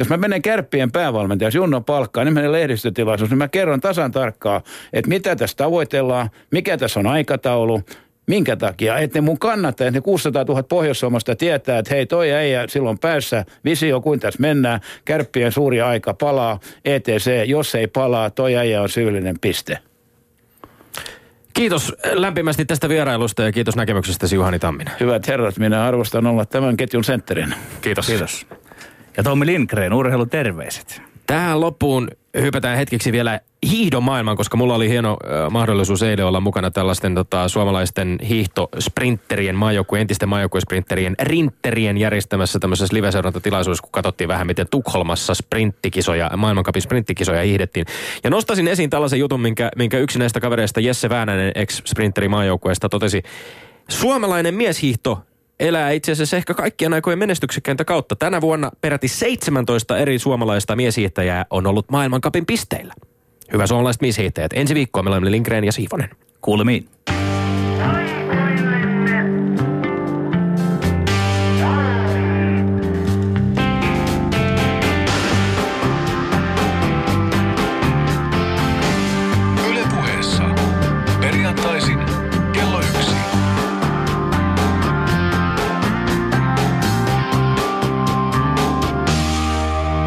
Jos mä menen kärppien päävalmentajaksi Junno palkkaan, niin menen lehdistötilaisuus, niin mä kerron tasan tarkkaa, että mitä tässä tavoitellaan, mikä tässä on aikataulu, Minkä takia? Että ne mun kannattajat, ne 600 000 pohjois tietää, että hei toi ei silloin päässä, visio kuin tässä mennään, kärppien suuri aika palaa, ETC, jos ei palaa, toi äijä on syyllinen piste. Kiitos lämpimästi tästä vierailusta ja kiitos näkemyksestäsi Juhani Tamminen. Hyvät herrat, minä arvostan olla tämän ketjun sentterin. Kiitos. Kiitos. Ja Tommi Lindgren, urheiluterveiset. Tähän loppuun hypätään hetkeksi vielä hiihdon maailman, koska mulla oli hieno äh, mahdollisuus eilen olla mukana tällaisten tota, suomalaisten hiihtosprinterien, maajoukkueen, entisten maajoukkuesprinterien, rintterien järjestämässä tämmöisessä live-seurantatilaisuudessa, kun katsottiin vähän, miten Tukholmassa sprinttikisoja, maailmankapin sprinttikisoja hiihdettiin. Ja nostasin esiin tällaisen jutun, minkä, minkä yksi näistä kavereista, Jesse Väänänen, ex-sprinteri maajoukkueesta, totesi, Suomalainen mieshiihto elää itse asiassa ehkä kaikkien aikojen menestyksekkäintä kautta. Tänä vuonna peräti 17 eri suomalaista mieshiihtäjää on ollut maailmankapin pisteillä. Hyvä suomalaiset mieshiihtäjät. Ensi viikkoa meillä on Lindgren ja Siivonen. Kuulemiin.